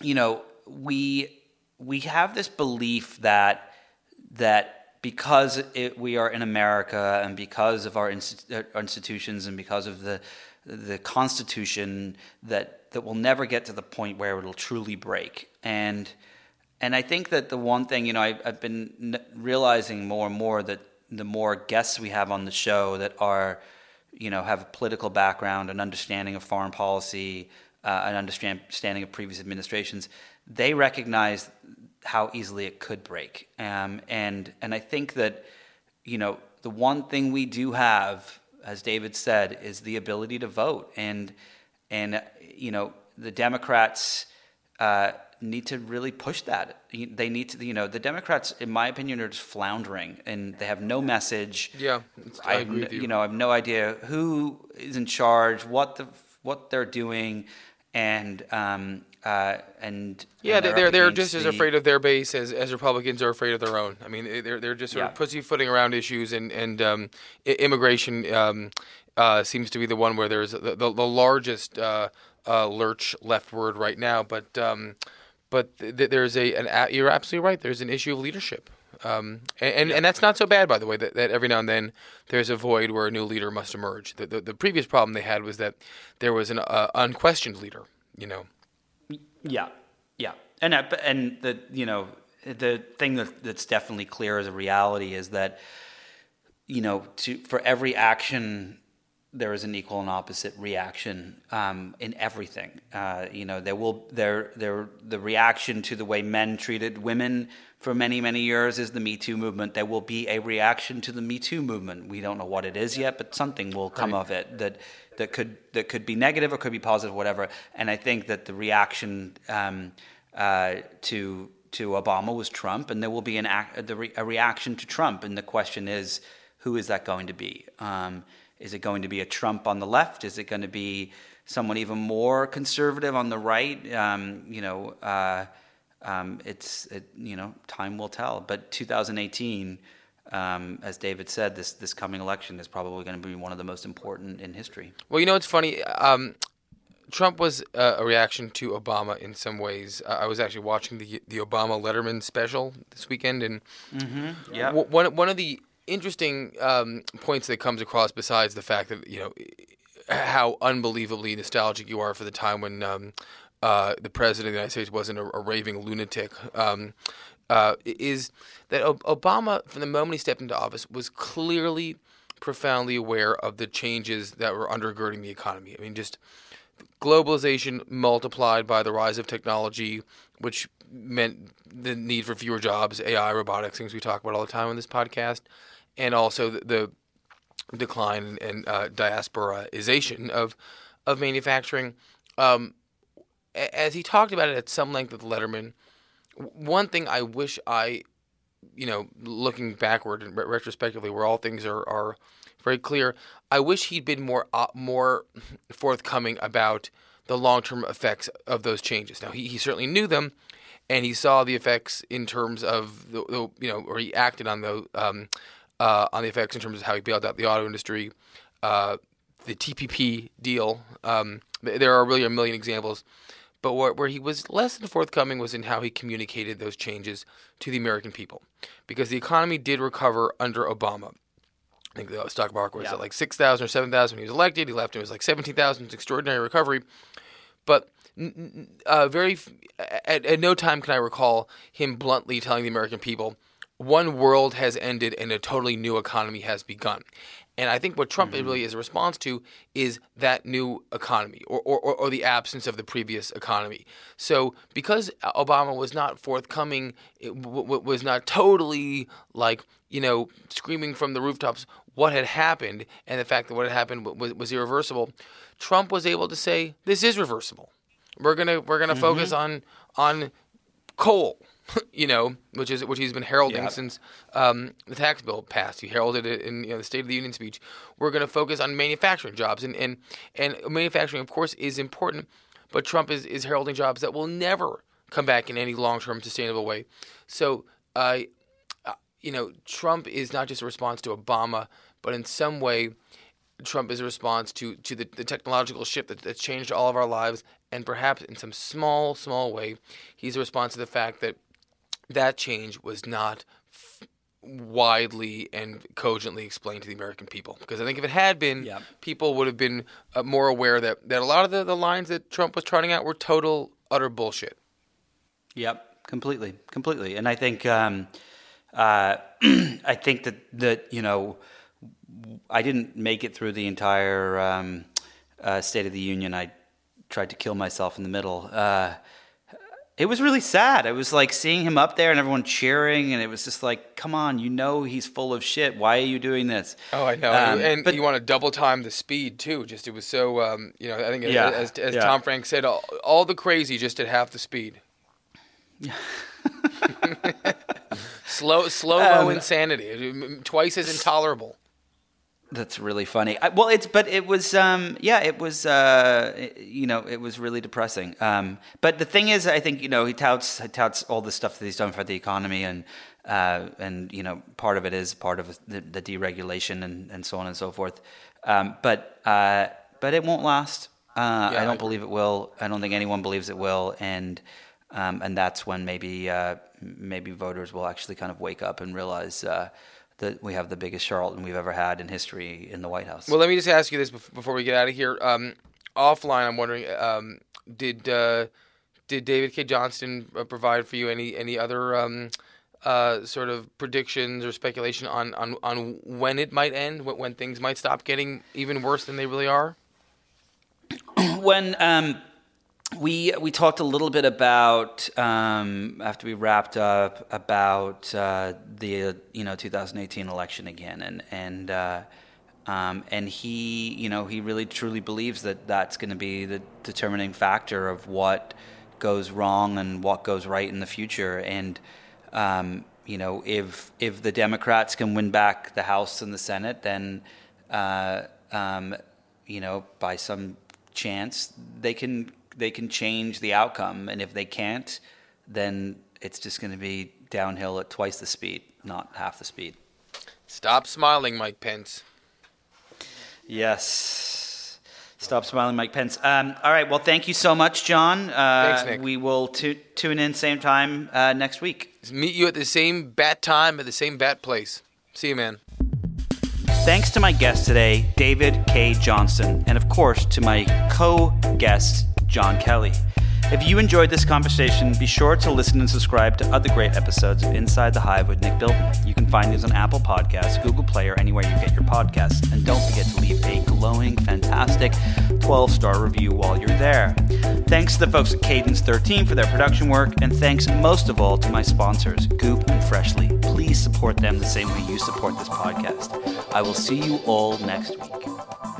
you know we we have this belief that that because it, we are in America and because of our, uh, our institutions and because of the the Constitution that that will never get to the point where it'll truly break. And and I think that the one thing you know I, I've been realizing more and more that the more guests we have on the show that are you know have a political background, an understanding of foreign policy, uh, an understanding of previous administrations, they recognize how easily it could break. Um, and and I think that you know the one thing we do have, as David said, is the ability to vote. And and you know the Democrats. Uh, need to really push that. They need to, you know, the Democrats, in my opinion, are just floundering and they have no message. Yeah, I, I agree with you. You know, I have no idea who is in charge, what the what they're doing, and um, uh, and yeah, and they're they're, they're just the, as afraid of their base as, as Republicans are afraid of their own. I mean, they're they're just sort yeah. of pussyfooting around issues, and and um, immigration um, uh, seems to be the one where there's the the, the largest uh, uh lurch leftward right now. But um, but th- there's a an you're absolutely right. There's an issue of leadership. Um, and, and, and, that's not so bad, by the way, that, that every now and then there's a void where a new leader must emerge. The, the, the previous problem they had was that there was an uh, unquestioned leader, you know. Yeah, yeah, and and the you know the thing that, that's definitely clear as a reality is that you know, to for every action there is an equal and opposite reaction um, in everything. Uh, you know, there will there there the reaction to the way men treated women for many many years is the Me Too movement. There will be a reaction to the Me Too movement. We don't know what it is yet, but something will come right. of it that that could that could be negative or could be positive, whatever. And I think that the reaction um, uh, to to Obama was Trump, and there will be an act, a reaction to Trump. And the question is, who is that going to be? Um, is it going to be a Trump on the left? Is it going to be someone even more conservative on the right? Um, you know, uh, um, it's it, you know time will tell. But 2018, um, as David said, this this coming election is probably going to be one of the most important in history. Well, you know, it's funny. Um, Trump was uh, a reaction to Obama in some ways. Uh, I was actually watching the the Obama Letterman special this weekend, and mm-hmm. yeah, w- one one of the interesting um, points that comes across besides the fact that you know how unbelievably nostalgic you are for the time when um, uh, the president of the United States wasn't a, a raving lunatic. Um, uh, is that Obama, from the moment he stepped into office, was clearly profoundly aware of the changes that were undergirding the economy. I mean, just globalization multiplied by the rise of technology, which meant the need for fewer jobs, AI, robotics, things we talk about all the time on this podcast and also the, the decline and uh, diasporaization of of manufacturing. Um, as he talked about it at some length with Letterman, one thing I wish I, you know, looking backward and retrospectively, where all things are, are very clear, I wish he'd been more uh, more forthcoming about the long term effects of those changes. Now he, he certainly knew them, and he saw the effects in terms of the, the you know, or he acted on the um, uh, on the effects in terms of how he bailed out the auto industry, uh, the TPP deal. Um, there are really a million examples. But where, where he was less than forthcoming was in how he communicated those changes to the American people. Because the economy did recover under Obama. I think the stock market was yeah. at like 6,000 or 7,000 when he was elected. He left and it was like 17,000. It's extraordinary recovery. But uh, very, at, at no time can I recall him bluntly telling the American people, one world has ended and a totally new economy has begun. And I think what Trump mm-hmm. really is a response to is that new economy or, or, or, the absence of the previous economy. So because Obama was not forthcoming, w- was not totally like, you know, screaming from the rooftops what had happened and the fact that what had happened was, was irreversible, Trump was able to say, this is reversible. We're going to we're going to mm-hmm. focus on on coal you know, which is which he's been heralding since um, the tax bill passed. He heralded it in you know, the State of the Union speech. We're going to focus on manufacturing jobs, and, and and manufacturing, of course, is important. But Trump is is heralding jobs that will never come back in any long term sustainable way. So, uh, you know, Trump is not just a response to Obama, but in some way. Trump is a response to, to the, the technological shift that, that's changed all of our lives, and perhaps in some small, small way, he's a response to the fact that that change was not f- widely and cogently explained to the American people. Because I think if it had been, yep. people would have been uh, more aware that, that a lot of the, the lines that Trump was trotting out were total, utter bullshit. Yep, completely, completely. And I think, um, uh, I think that that you know, I didn't make it through the entire um, uh, State of the Union. I tried to kill myself in the middle. It was really sad. It was like seeing him up there and everyone cheering, and it was just like, come on, you know he's full of shit. Why are you doing this? Oh, I know. Um, and but, you want to double time the speed too. Just it was so, um, you know, I think yeah, as, as yeah. Tom Frank said, all, all, the crazy just at half the speed. slow, slow mo um, insanity, twice as intolerable. That's really funny. I, well, it's but it was um, yeah, it was uh, it, you know it was really depressing. Um, but the thing is, I think you know he touts he touts all the stuff that he's done for the economy and uh, and you know part of it is part of the, the deregulation and, and so on and so forth. Um, but uh, but it won't last. Uh, yeah, I don't I believe it will. I don't think anyone believes it will. And um, and that's when maybe uh, maybe voters will actually kind of wake up and realize uh, that we have the biggest charlatan we've ever had in history in the White House. Well, let me just ask you this before we get out of here. Um, offline, I'm wondering, um, did uh, did David Cay Johnston uh, provide for you any any other um, uh, sort of predictions or speculation on, on, on when it might end, when, when things might stop getting even worse than they really are? when um, we we talked a little bit about um, after we wrapped up about uh, the you know 2018 election again, and and uh, um, and he you know he really truly believes that that's going to be the determining factor of what goes wrong and what goes right in the future, and. Um, you know, if if the Democrats can win back the House and the Senate, then uh, um, you know, by some chance, they can they can change the outcome, and if they can't, then it's just going to be downhill at twice the speed, not half the speed. Stop smiling, Mike Pence. Yes. Stop smiling, Mike Pence. Um, all right. Well, thank you so much, John. Uh, Thanks, Nick. We will tu- tune in same time uh, next week. Meet you at the same bat time at the same bat place. See you, man. Thanks to my guest today, David Cay Johnston, and of course to my co guest, John Kelly. If you enjoyed this conversation, be sure to listen and subscribe to other great episodes of Inside the Hive with Nick Bilton. You can find these on Apple Podcasts, Google Play, or anywhere you get your podcasts. And don't forget to leave a glowing, fantastic 12 star review while you're there. Thanks to the folks at Cadence 13 for their production work, and thanks most of all to my sponsors, Goop and Freshly. Please support them the same way you support this podcast. I will see you all next week.